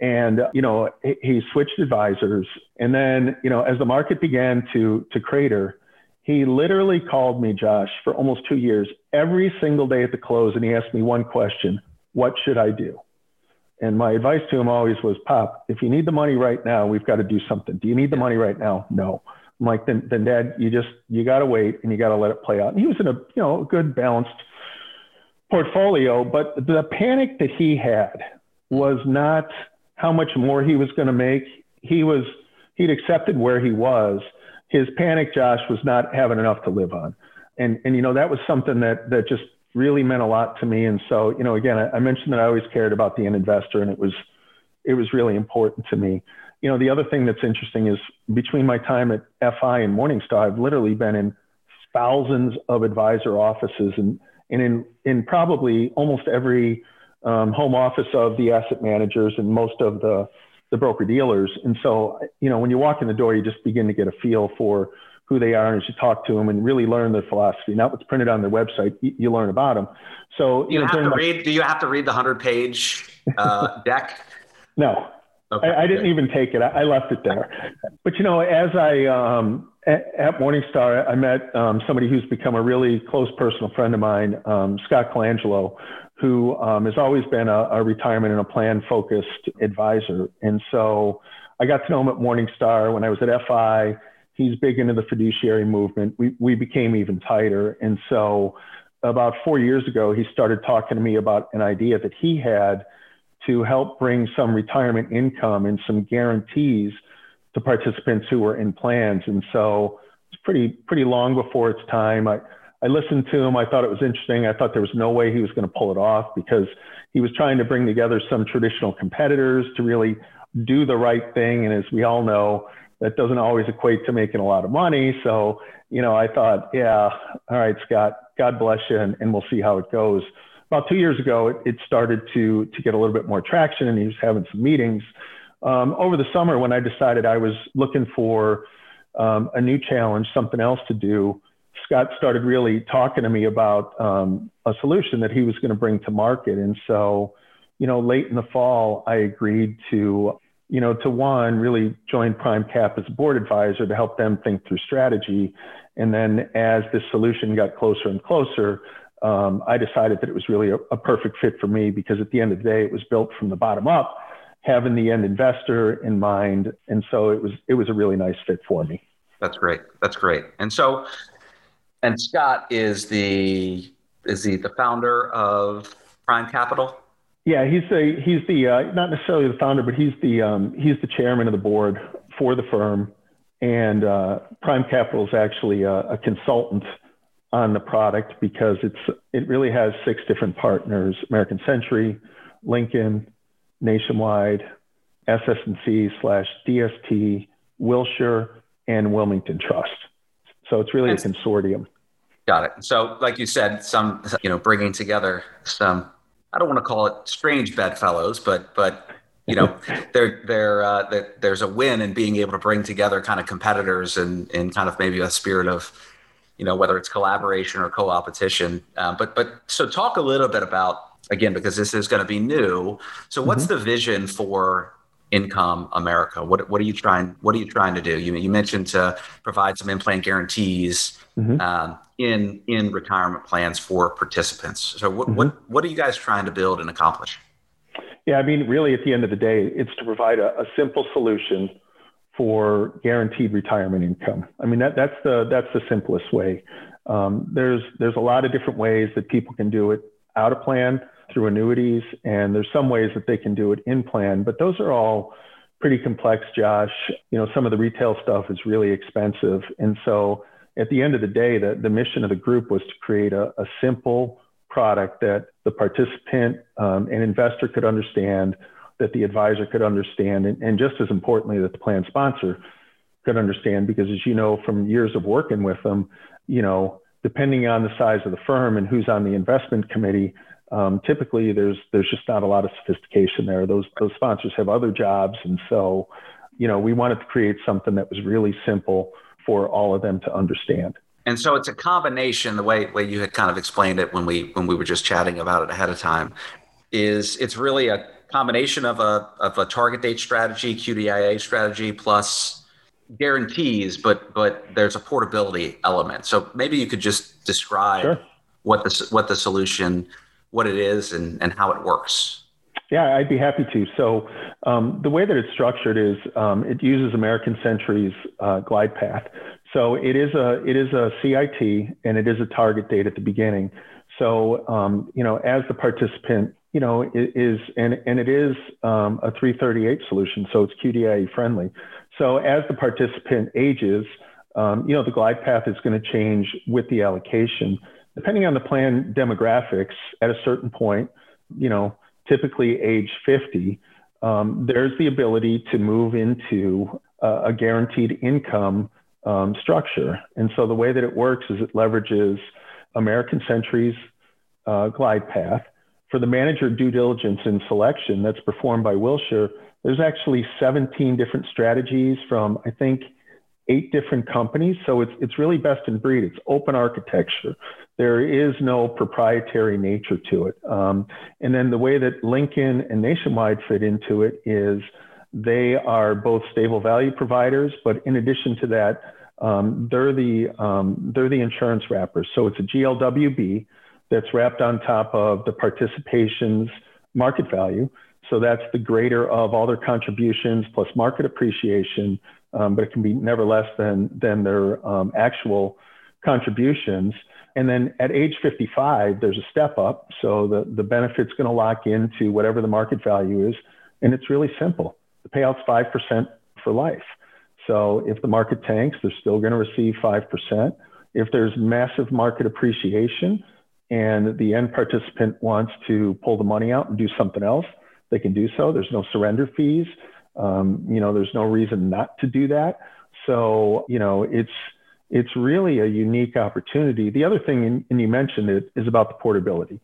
And uh, you know, he, he switched advisors, and then you know, as the market began to to crater, he literally called me, Josh, for almost two years, every single day at the close, and he asked me one question: "What should I do?" And my advice to him always was, Pop, if you need the money right now, we've got to do something. Do you need the money right now? No. I'm like, then, then dad, you just, you got to wait and you got to let it play out. And he was in a, you know, good balanced portfolio, but the panic that he had was not how much more he was going to make. He was, he'd accepted where he was. His panic, Josh, was not having enough to live on. And, and, you know, that was something that, that just really meant a lot to me. And so, you know, again, I, I mentioned that I always cared about the end investor and it was, it was really important to me you know, the other thing that's interesting is between my time at FI and Morningstar, I've literally been in thousands of advisor offices and, and in, in probably almost every um, home office of the asset managers and most of the, the broker dealers. And so, you know, when you walk in the door, you just begin to get a feel for who they are and as you talk to them and really learn their philosophy, not what's printed on their website, you, you learn about them. So you, you know, have to my, read, do you have to read the hundred page uh, deck? No, Okay. I, I, didn't even take it. I, I, left it there. But you know, as I um, at, at, Morningstar, I met um, somebody who's become a really close personal friend of mine, um, Scott Colangelo, who um, has always been a, a, retirement and a plan focused advisor. And so I got to know him at Morningstar when I was at FI. He's big into the fiduciary movement. We we became even tighter. And so about four years ago, he started talking to me about an idea that he had to help bring some retirement income and some guarantees to participants who were in plans. And so it's pretty pretty long before its time. I, I listened to him. I thought it was interesting. I thought there was no way he was going to pull it off because he was trying to bring together some traditional competitors to really do the right thing. And as we all know, that doesn't always equate to making a lot of money. So, you know, I thought, yeah, all right, Scott, God bless you, and, and we'll see how it goes. About two years ago, it, it started to to get a little bit more traction, and he was having some meetings. Um, over the summer, when I decided I was looking for um, a new challenge, something else to do, Scott started really talking to me about um, a solution that he was going to bring to market. And so, you know, late in the fall, I agreed to, you know, to one, really join PrimeCap as a board advisor to help them think through strategy. And then as this solution got closer and closer, um, I decided that it was really a, a perfect fit for me because at the end of the day, it was built from the bottom up, having the end investor in mind. And so it was, it was a really nice fit for me. That's great. That's great. And so and Scott is the is he the founder of Prime Capital? Yeah, he's the he's the uh, not necessarily the founder, but he's the um, he's the chairman of the board for the firm. And uh, Prime Capital is actually a, a, consultant on the product because it's it really has six different partners: American Century, Lincoln, Nationwide, SS&C slash DST, Wilshire, and Wilmington Trust. So it's really a consortium. Got it. So, like you said, some you know bringing together some. I don't want to call it strange bedfellows, but but you know there there uh, there's a win in being able to bring together kind of competitors and in kind of maybe a spirit of you know whether it's collaboration or co-opetition. Um, but but so talk a little bit about again because this is going to be new. So what's mm-hmm. the vision for Income America? What what are you trying What are you trying to do? You you mentioned to provide some in-plan guarantees mm-hmm. um, in in retirement plans for participants. So what mm-hmm. what what are you guys trying to build and accomplish? Yeah, I mean, really, at the end of the day, it's to provide a, a simple solution for guaranteed retirement income. I mean, that that's the that's the simplest way. Um, there's there's a lot of different ways that people can do it out of plan through annuities, and there's some ways that they can do it in plan, but those are all pretty complex, Josh. You know, some of the retail stuff is really expensive. And so at the end of the day, the, the mission of the group was to create a, a simple product that the participant um, and investor could understand, that the advisor could understand, and, and just as importantly, that the plan sponsor could understand. Because as you know from years of working with them, you know, depending on the size of the firm and who's on the investment committee, um, typically there's there's just not a lot of sophistication there. Those those sponsors have other jobs, and so you know we wanted to create something that was really simple for all of them to understand. And so it's a combination. The way way you had kind of explained it when we when we were just chatting about it ahead of time is it's really a combination of a of a target date strategy, QDIA strategy, plus guarantees, but but there's a portability element. So maybe you could just describe sure. what the what the solution what it is and, and how it works. Yeah, I'd be happy to. So um, the way that it's structured is um, it uses American Century's uh, glide path. So it is a it is a CIT and it is a target date at the beginning. So um, you know, as the participant, you know, is and and it is um, a 338 solution, so it's QDIA friendly. So as the participant ages, um, you know, the glide path is going to change with the allocation depending on the plan demographics, at a certain point, you know, typically age 50, um, there's the ability to move into uh, a guaranteed income um, structure. And so the way that it works is it leverages American Century's uh, glide path. For the manager due diligence and selection that's performed by Wilshire, there's actually 17 different strategies from, I think, eight different companies. So it's, it's really best in breed. It's open architecture there is no proprietary nature to it. Um, and then the way that Lincoln and Nationwide fit into it is they are both stable value providers, but in addition to that, um, they're the um, they're the insurance wrappers. So it's a GLWB that's wrapped on top of the participation's market value. So that's the greater of all their contributions plus market appreciation, um, but it can be never less than than their um, actual contributions. And then at age 55, there's a step up. So the, the benefit's going to lock into whatever the market value is. And it's really simple. The payout's 5% for life. So if the market tanks, they're still going to receive 5%. If there's massive market appreciation and the end participant wants to pull the money out and do something else, they can do so. There's no surrender fees. Um, you know, there's no reason not to do that. So, you know, it's, it's really a unique opportunity. The other thing, and you mentioned it, is about the portability,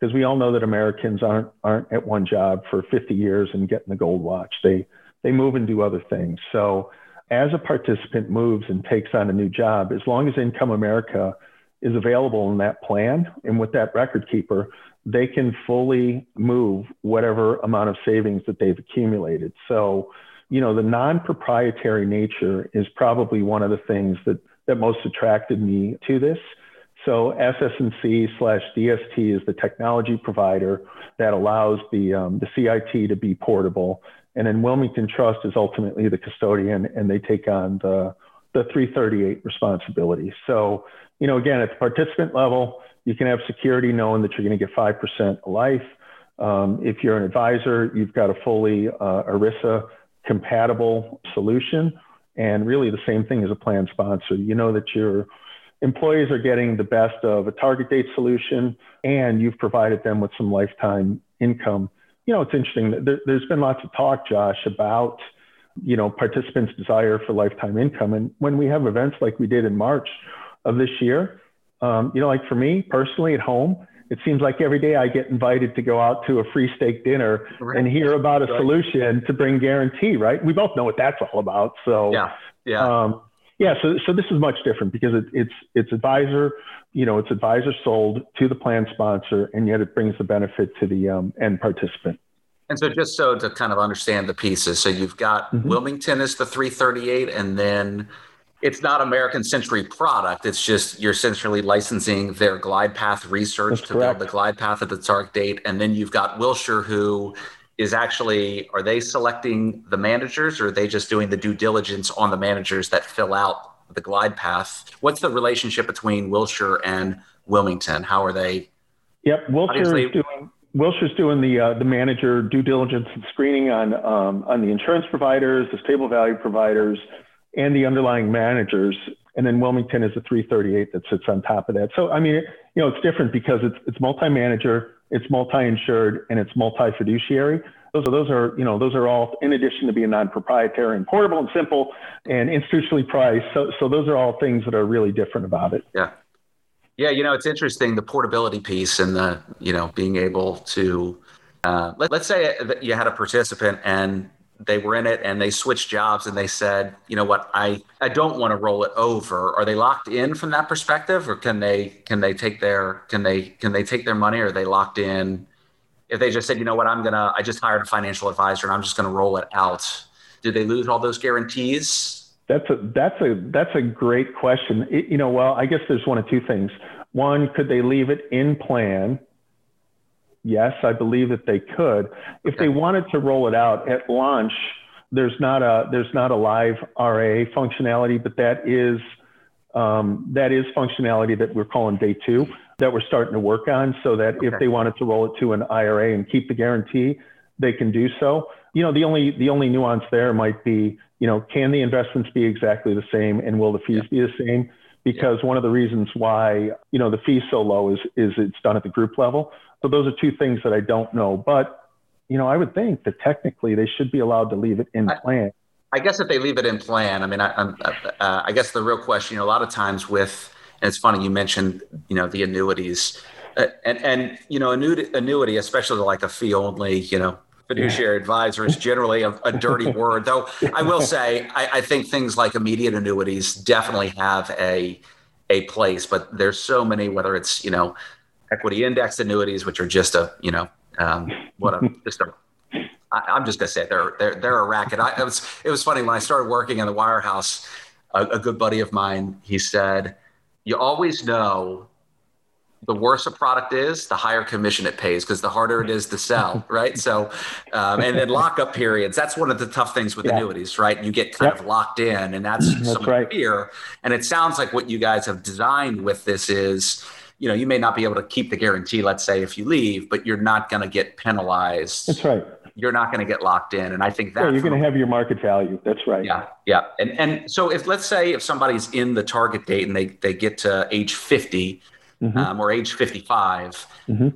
because we all know that Americans aren't aren't at one job for 50 years and getting the gold watch. They they move and do other things. So as a participant moves and takes on a new job, as long as Income America is available in that plan and with that record keeper, they can fully move whatever amount of savings that they've accumulated. So, you know, the non-proprietary nature is probably one of the things that that most attracted me to this. So SS&C slash DST is the technology provider that allows the, um, the CIT to be portable. And then Wilmington Trust is ultimately the custodian and they take on the, the 338 responsibility. So, you know, again, at the participant level, you can have security knowing that you're going to get 5% a life. Um, if you're an advisor, you've got a fully uh, ERISA compatible solution and really the same thing as a plan sponsor. You know that your employees are getting the best of a target date solution and you've provided them with some lifetime income. You know, it's interesting. There, there's been lots of talk, Josh, about, you know, participants' desire for lifetime income. And when we have events like we did in March of this year, um, you know, like for me personally at home, it seems like every day I get invited to go out to a free steak dinner right. and hear about a right. solution to bring guarantee, right? We both know what that's all about. So, yeah, yeah. Um, yeah, so, so this is much different because it, it's it's advisor, you know, it's advisor sold to the plan sponsor, and yet it brings the benefit to the um, end participant. And so, just so to kind of understand the pieces, so you've got mm-hmm. Wilmington is the 338, and then it's not American Century product. It's just you're essentially licensing their glide path research That's to correct. build the glide path at the target date. And then you've got Wilshire, who is actually, are they selecting the managers or are they just doing the due diligence on the managers that fill out the glide path? What's the relationship between Wilshire and Wilmington? How are they? Yep, Wilshire is doing. Wilshire's doing the uh, the manager due diligence and screening on um, on the insurance providers, the stable value providers, and the underlying managers. And then Wilmington is a 338 that sits on top of that. So, I mean, you know, it's different because it's, it's multi-manager, it's multi-insured, and it's multi-fiduciary. Those are, those are, you know, those are all in addition to being non-proprietary and portable and simple and institutionally priced. So, so those are all things that are really different about it. Yeah. Yeah. You know, it's interesting, the portability piece and the, you know, being able to, uh, let, let's say that you had a participant and they were in it and they switched jobs and they said, you know what, I, I don't want to roll it over. Are they locked in from that perspective or can they can they take their can they can they take their money or are they locked in if they just said, you know what, I'm gonna I just hired a financial advisor and I'm just gonna roll it out, do they lose all those guarantees? That's a that's a that's a great question. It, you know, well, I guess there's one of two things. One, could they leave it in plan Yes, I believe that they could. If they wanted to roll it out at launch, there's not a there's not a live RA functionality, but that is um, that is functionality that we're calling day two that we're starting to work on, so that okay. if they wanted to roll it to an IRA and keep the guarantee, they can do so. You know, the only the only nuance there might be, you know, can the investments be exactly the same, and will the fees be the same? Because one of the reasons why you know the fees so low is is it's done at the group level. So those are two things that I don't know. But, you know, I would think that technically they should be allowed to leave it in plan. I guess if they leave it in plan, I mean, I, uh, I guess the real question, you know, a lot of times with, and it's funny you mentioned, you know, the annuities, uh, and and you know, annuity, annuity, especially like a fee only, you know, fiduciary advisor is generally a, a dirty word. Though I will say, I, I, think things like immediate annuities definitely have a a place, but there's so many, whether it's you know equity index annuities, which are just a, you know, um, what a, just a, I, am just gonna say they're they're they're a racket. I, it was it was funny when I started working in the wirehouse. A, a good buddy of mine, he said, "You always know the worse a product is, the higher commission it pays because the harder it is to sell, right? So, um, and then lockup periods. That's one of the tough things with yeah. annuities, right? You get kind yep. of locked in, and that's, that's some right. fear. And it sounds like what you guys have designed with this is, you know, you may not be able to keep the guarantee, let's say, if you leave, but you're not going to get penalized. That's right you're not going to get locked in. And I think that yeah, you're going to have your market value. That's right. Yeah, yeah. And and so if let's say if somebody's in the target date and they they get to age 50 mm-hmm. um, or age 55. Mm-hmm.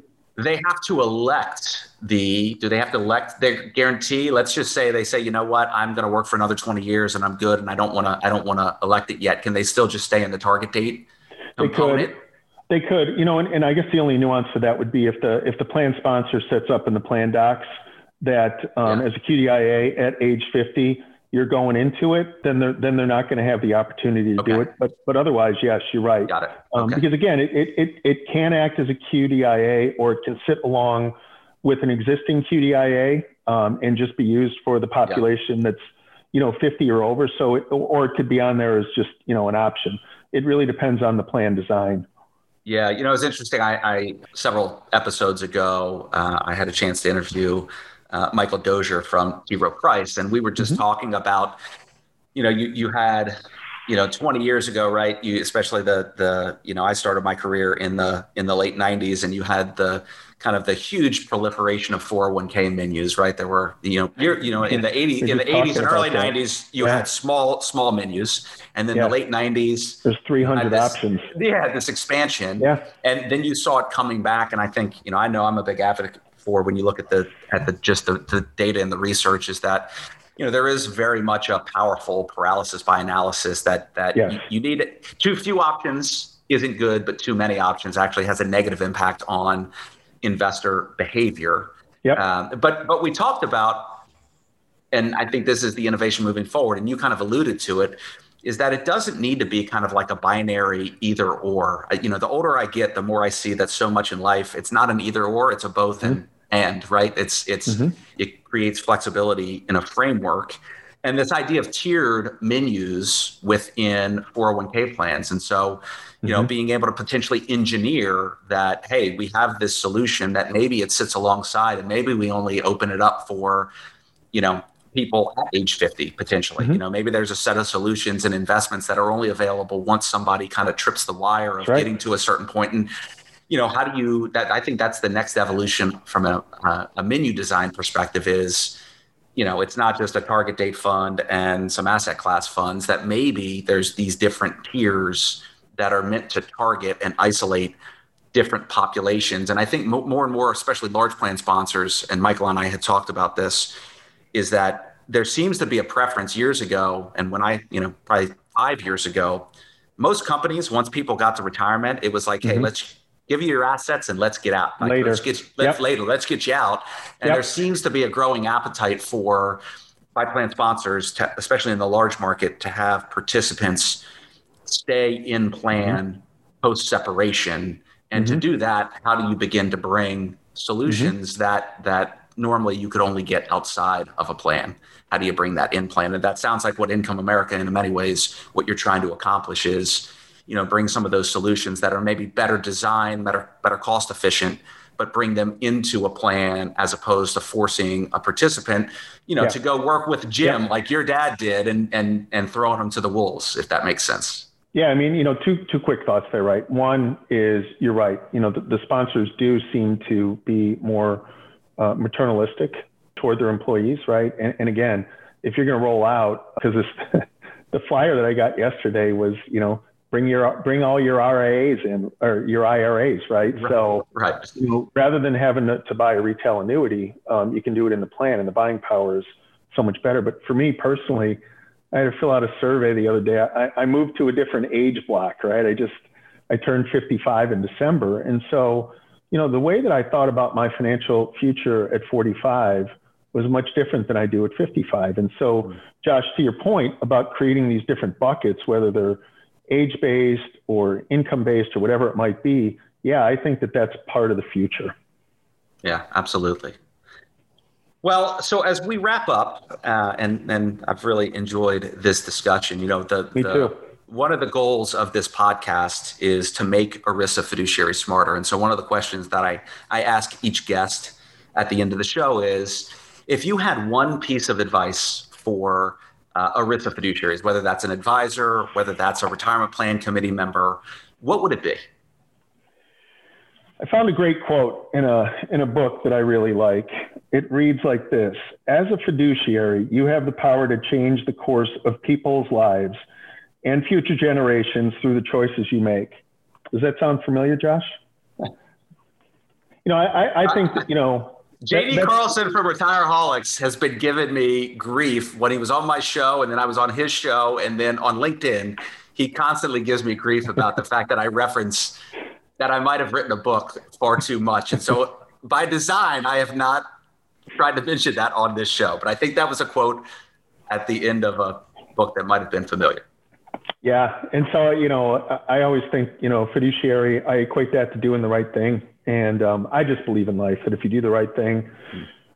They have to elect the. Do they have to elect their guarantee? Let's just say they say, you know what, I'm going to work for another 20 years and I'm good, and I don't want to. I don't want to elect it yet. Can they still just stay in the target date component? They could. They could, you know, and, and I guess the only nuance to that would be if the if the plan sponsor sets up in the plan docs that um, yeah. as a QDIA at age 50, you're going into it, then they're then they're not going to have the opportunity to okay. do it. But but otherwise, yes, you're right. Got it. Um, okay. because again, it, it it it can act as a QDIA or it can sit along with an existing QDIA um, and just be used for the population yeah. that's you know 50 or over. So it, or it could be on there as just you know an option. It really depends on the plan design. Yeah, you know, it's interesting. I, I several episodes ago, uh, I had a chance to interview uh, Michael Doshier from T. Rowe Price, and we were just mm-hmm. talking about, you know, you you had, you know, 20 years ago, right? You especially the the you know I started my career in the in the late 90s, and you had the kind of the huge proliferation of 401k menus, right? There were, you know, you're, you know, in the 80s, in the 80s and early 90s, you yeah. had small, small menus, and then yeah. the late 90s, there's 300 this, options. Yeah, this expansion. Yeah, and then you saw it coming back, and I think, you know, I know I'm a big advocate for when you look at the at the just the, the data and the research is that you know there is very much a powerful paralysis by analysis that that yes. you, you need too few options isn't good but too many options actually has a negative impact on investor behavior yep. Um, but but we talked about and i think this is the innovation moving forward and you kind of alluded to it is that it doesn't need to be kind of like a binary either or you know the older i get the more i see that so much in life it's not an either or it's a both mm-hmm. and and right it's it's mm-hmm. it creates flexibility in a framework and this idea of tiered menus within 401k plans and so you know mm-hmm. being able to potentially engineer that hey we have this solution that maybe it sits alongside and maybe we only open it up for you know people at age 50 potentially mm-hmm. you know maybe there's a set of solutions and investments that are only available once somebody kind of trips the wire of right. getting to a certain point and you know, how do you that I think that's the next evolution from a, a menu design perspective is, you know, it's not just a target date fund and some asset class funds that maybe there's these different tiers that are meant to target and isolate different populations. And I think more and more, especially large plan sponsors, and Michael and I had talked about this, is that there seems to be a preference years ago. And when I, you know, probably five years ago, most companies, once people got to retirement, it was like, mm-hmm. hey, let's give you your assets and let's get out. Like, later. Let's get let's yep. later. Let's get you out. And yep. there seems to be a growing appetite for by plan sponsors, to, especially in the large market, to have participants stay in plan mm-hmm. post separation. And mm-hmm. to do that, how do you begin to bring solutions mm-hmm. that that normally you could only get outside of a plan? How do you bring that in plan? And that sounds like what Income America, in many ways, what you're trying to accomplish is you know bring some of those solutions that are maybe better designed better better cost efficient but bring them into a plan as opposed to forcing a participant you know yeah. to go work with jim yeah. like your dad did and and and throwing them to the wolves if that makes sense yeah i mean you know two two quick thoughts there right one is you're right you know the, the sponsors do seem to be more uh, maternalistic toward their employees right and, and again if you're going to roll out because this the flyer that i got yesterday was you know bring your bring all your RIAs in or your IRAs, right? right. So right. You know, rather than having to, to, buy a retail annuity, um, you can do it in the plan, and the buying power is so much better. But for me personally, I had to fill out a survey the other day. I, I moved to a different age block, right? I just I turned 55 in December, and so you know the way that I thought about my financial future at 45 was much different than I do at 55. And so, hmm. Josh, to your point about creating these different buckets, whether they're age based or income based or whatever it might be, yeah, I think that that's part of the future. Yeah, absolutely. Well, so as we wrap up, uh, and and I've really enjoyed this discussion. You know, the Me the, too. one of the goals of this podcast is to make ERISA fiduciary smarter. And so one of the questions that I, I ask each guest at the end of the show is if you had one piece of advice for uh, ERISA fiduciaries, whether that's an advisor, whether that's a retirement plan committee member, what would it be? I found a great quote in a in a book that I really like. It reads like this: As a fiduciary, you have the power to change the course of people's lives and future generations through the choices you make. Does that sound familiar, Josh? You know, I, I think that, you know. JD Carlson from Retireholics has been giving me grief when he was on my show and then I was on his show and then on LinkedIn. He constantly gives me grief about the fact that I reference that I might have written a book far too much. And so by design, I have not tried to mention that on this show. But I think that was a quote at the end of a book that might have been familiar. Yeah. And so, you know, I always think, you know, fiduciary, I equate that to doing the right thing. And um, I just believe in life that if you do the right thing,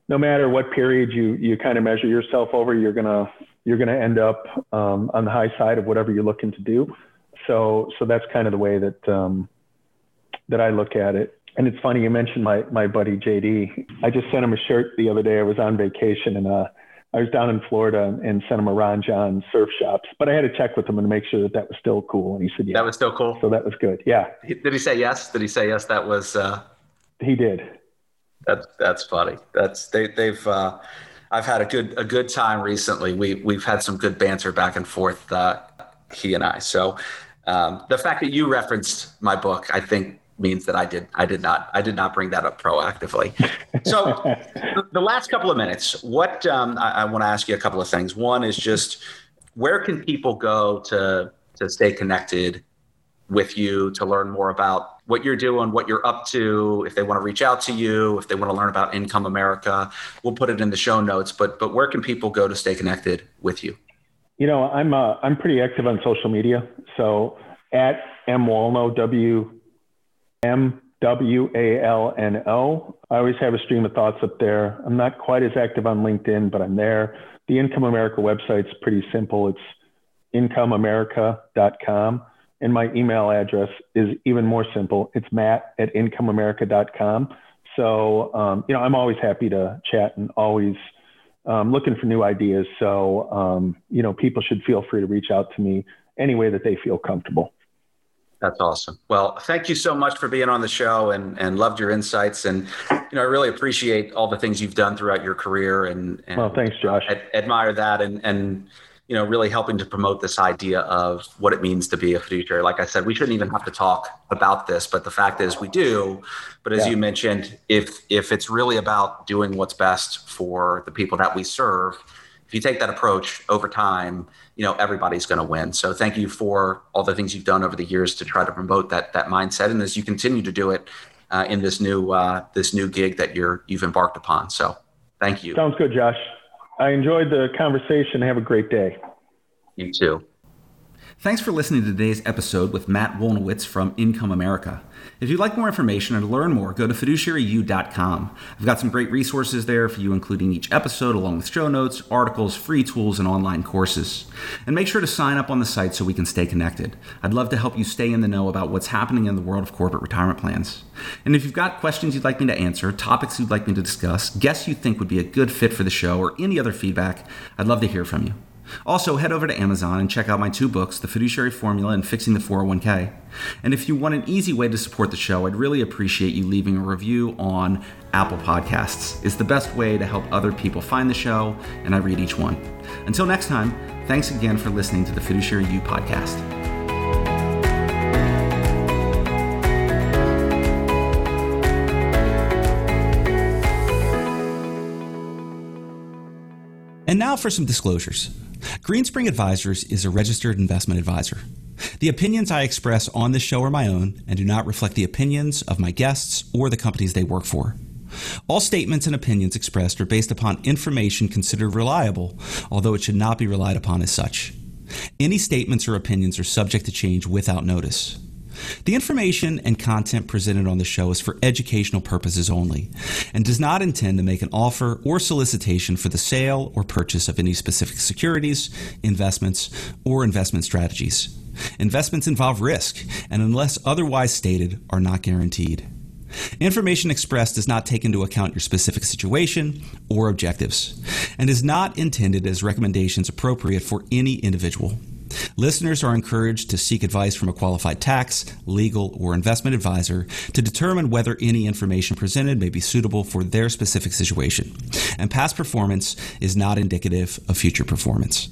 no matter what period you, you kind of measure yourself over, you're to, you're to end up um, on the high side of whatever you're looking to do. So, so that's kind of the way that, um, that I look at it. And it's funny you mentioned my my buddy JD. I just sent him a shirt the other day. I was on vacation and uh, I was down in Florida and sent him a Ron Jon surf shops. But I had to check with him and make sure that that was still cool. And he said, "Yeah, that was still cool." So that was good. Yeah. Did he say yes? Did he say yes? That was. Uh... He did. That's that's funny. That's they they've. Uh, I've had a good a good time recently. We we've had some good banter back and forth. Uh, he and I. So um, the fact that you referenced my book, I think means that I did I did not I did not bring that up proactively. So the last couple of minutes, what um, I, I want to ask you a couple of things. One is just where can people go to to stay connected with you to learn more about what you're doing, what you're up to, if they want to reach out to you, if they want to learn about Income America, we'll put it in the show notes. But but where can people go to stay connected with you? You know, I'm uh, I'm pretty active on social media. So at M Walno W M W A L N O. I always have a stream of thoughts up there. I'm not quite as active on LinkedIn, but I'm there. The Income America website's pretty simple. It's incomeamerica.com. And my email address is even more simple. It's matt at incomeamerica.com. So, um, you know, I'm always happy to chat and always um, looking for new ideas. So, um, you know, people should feel free to reach out to me any way that they feel comfortable. That's awesome. Well, thank you so much for being on the show and, and loved your insights. And, you know, I really appreciate all the things you've done throughout your career and, and well, thanks, Josh. Ad- admire that. And, and, you know, really helping to promote this idea of what it means to be a fiduciary. Like I said, we shouldn't even have to talk about this, but the fact is we do. But as yeah. you mentioned, if, if it's really about doing what's best for the people that we serve, if you take that approach over time, you know everybody's going to win. So thank you for all the things you've done over the years to try to promote that that mindset, and as you continue to do it uh, in this new uh, this new gig that you're you've embarked upon. So thank you. Sounds good, Josh. I enjoyed the conversation. Have a great day. You too. Thanks for listening to today's episode with Matt Wolniewicz from Income America. If you'd like more information or to learn more, go to fiduciaryu.com. I've got some great resources there for you, including each episode, along with show notes, articles, free tools, and online courses. And make sure to sign up on the site so we can stay connected. I'd love to help you stay in the know about what's happening in the world of corporate retirement plans. And if you've got questions you'd like me to answer, topics you'd like me to discuss, guests you think would be a good fit for the show, or any other feedback, I'd love to hear from you. Also, head over to Amazon and check out my two books, The Fiduciary Formula and Fixing the 401k. And if you want an easy way to support the show, I'd really appreciate you leaving a review on Apple Podcasts. It's the best way to help other people find the show, and I read each one. Until next time, thanks again for listening to the Fiduciary You podcast. And now for some disclosures. Greenspring Advisors is a registered investment advisor. The opinions I express on this show are my own and do not reflect the opinions of my guests or the companies they work for. All statements and opinions expressed are based upon information considered reliable, although it should not be relied upon as such. Any statements or opinions are subject to change without notice. The information and content presented on the show is for educational purposes only and does not intend to make an offer or solicitation for the sale or purchase of any specific securities, investments, or investment strategies. Investments involve risk, and unless otherwise stated, are not guaranteed. Information expressed does not take into account your specific situation or objectives, and is not intended as recommendations appropriate for any individual. Listeners are encouraged to seek advice from a qualified tax, legal, or investment advisor to determine whether any information presented may be suitable for their specific situation. And past performance is not indicative of future performance.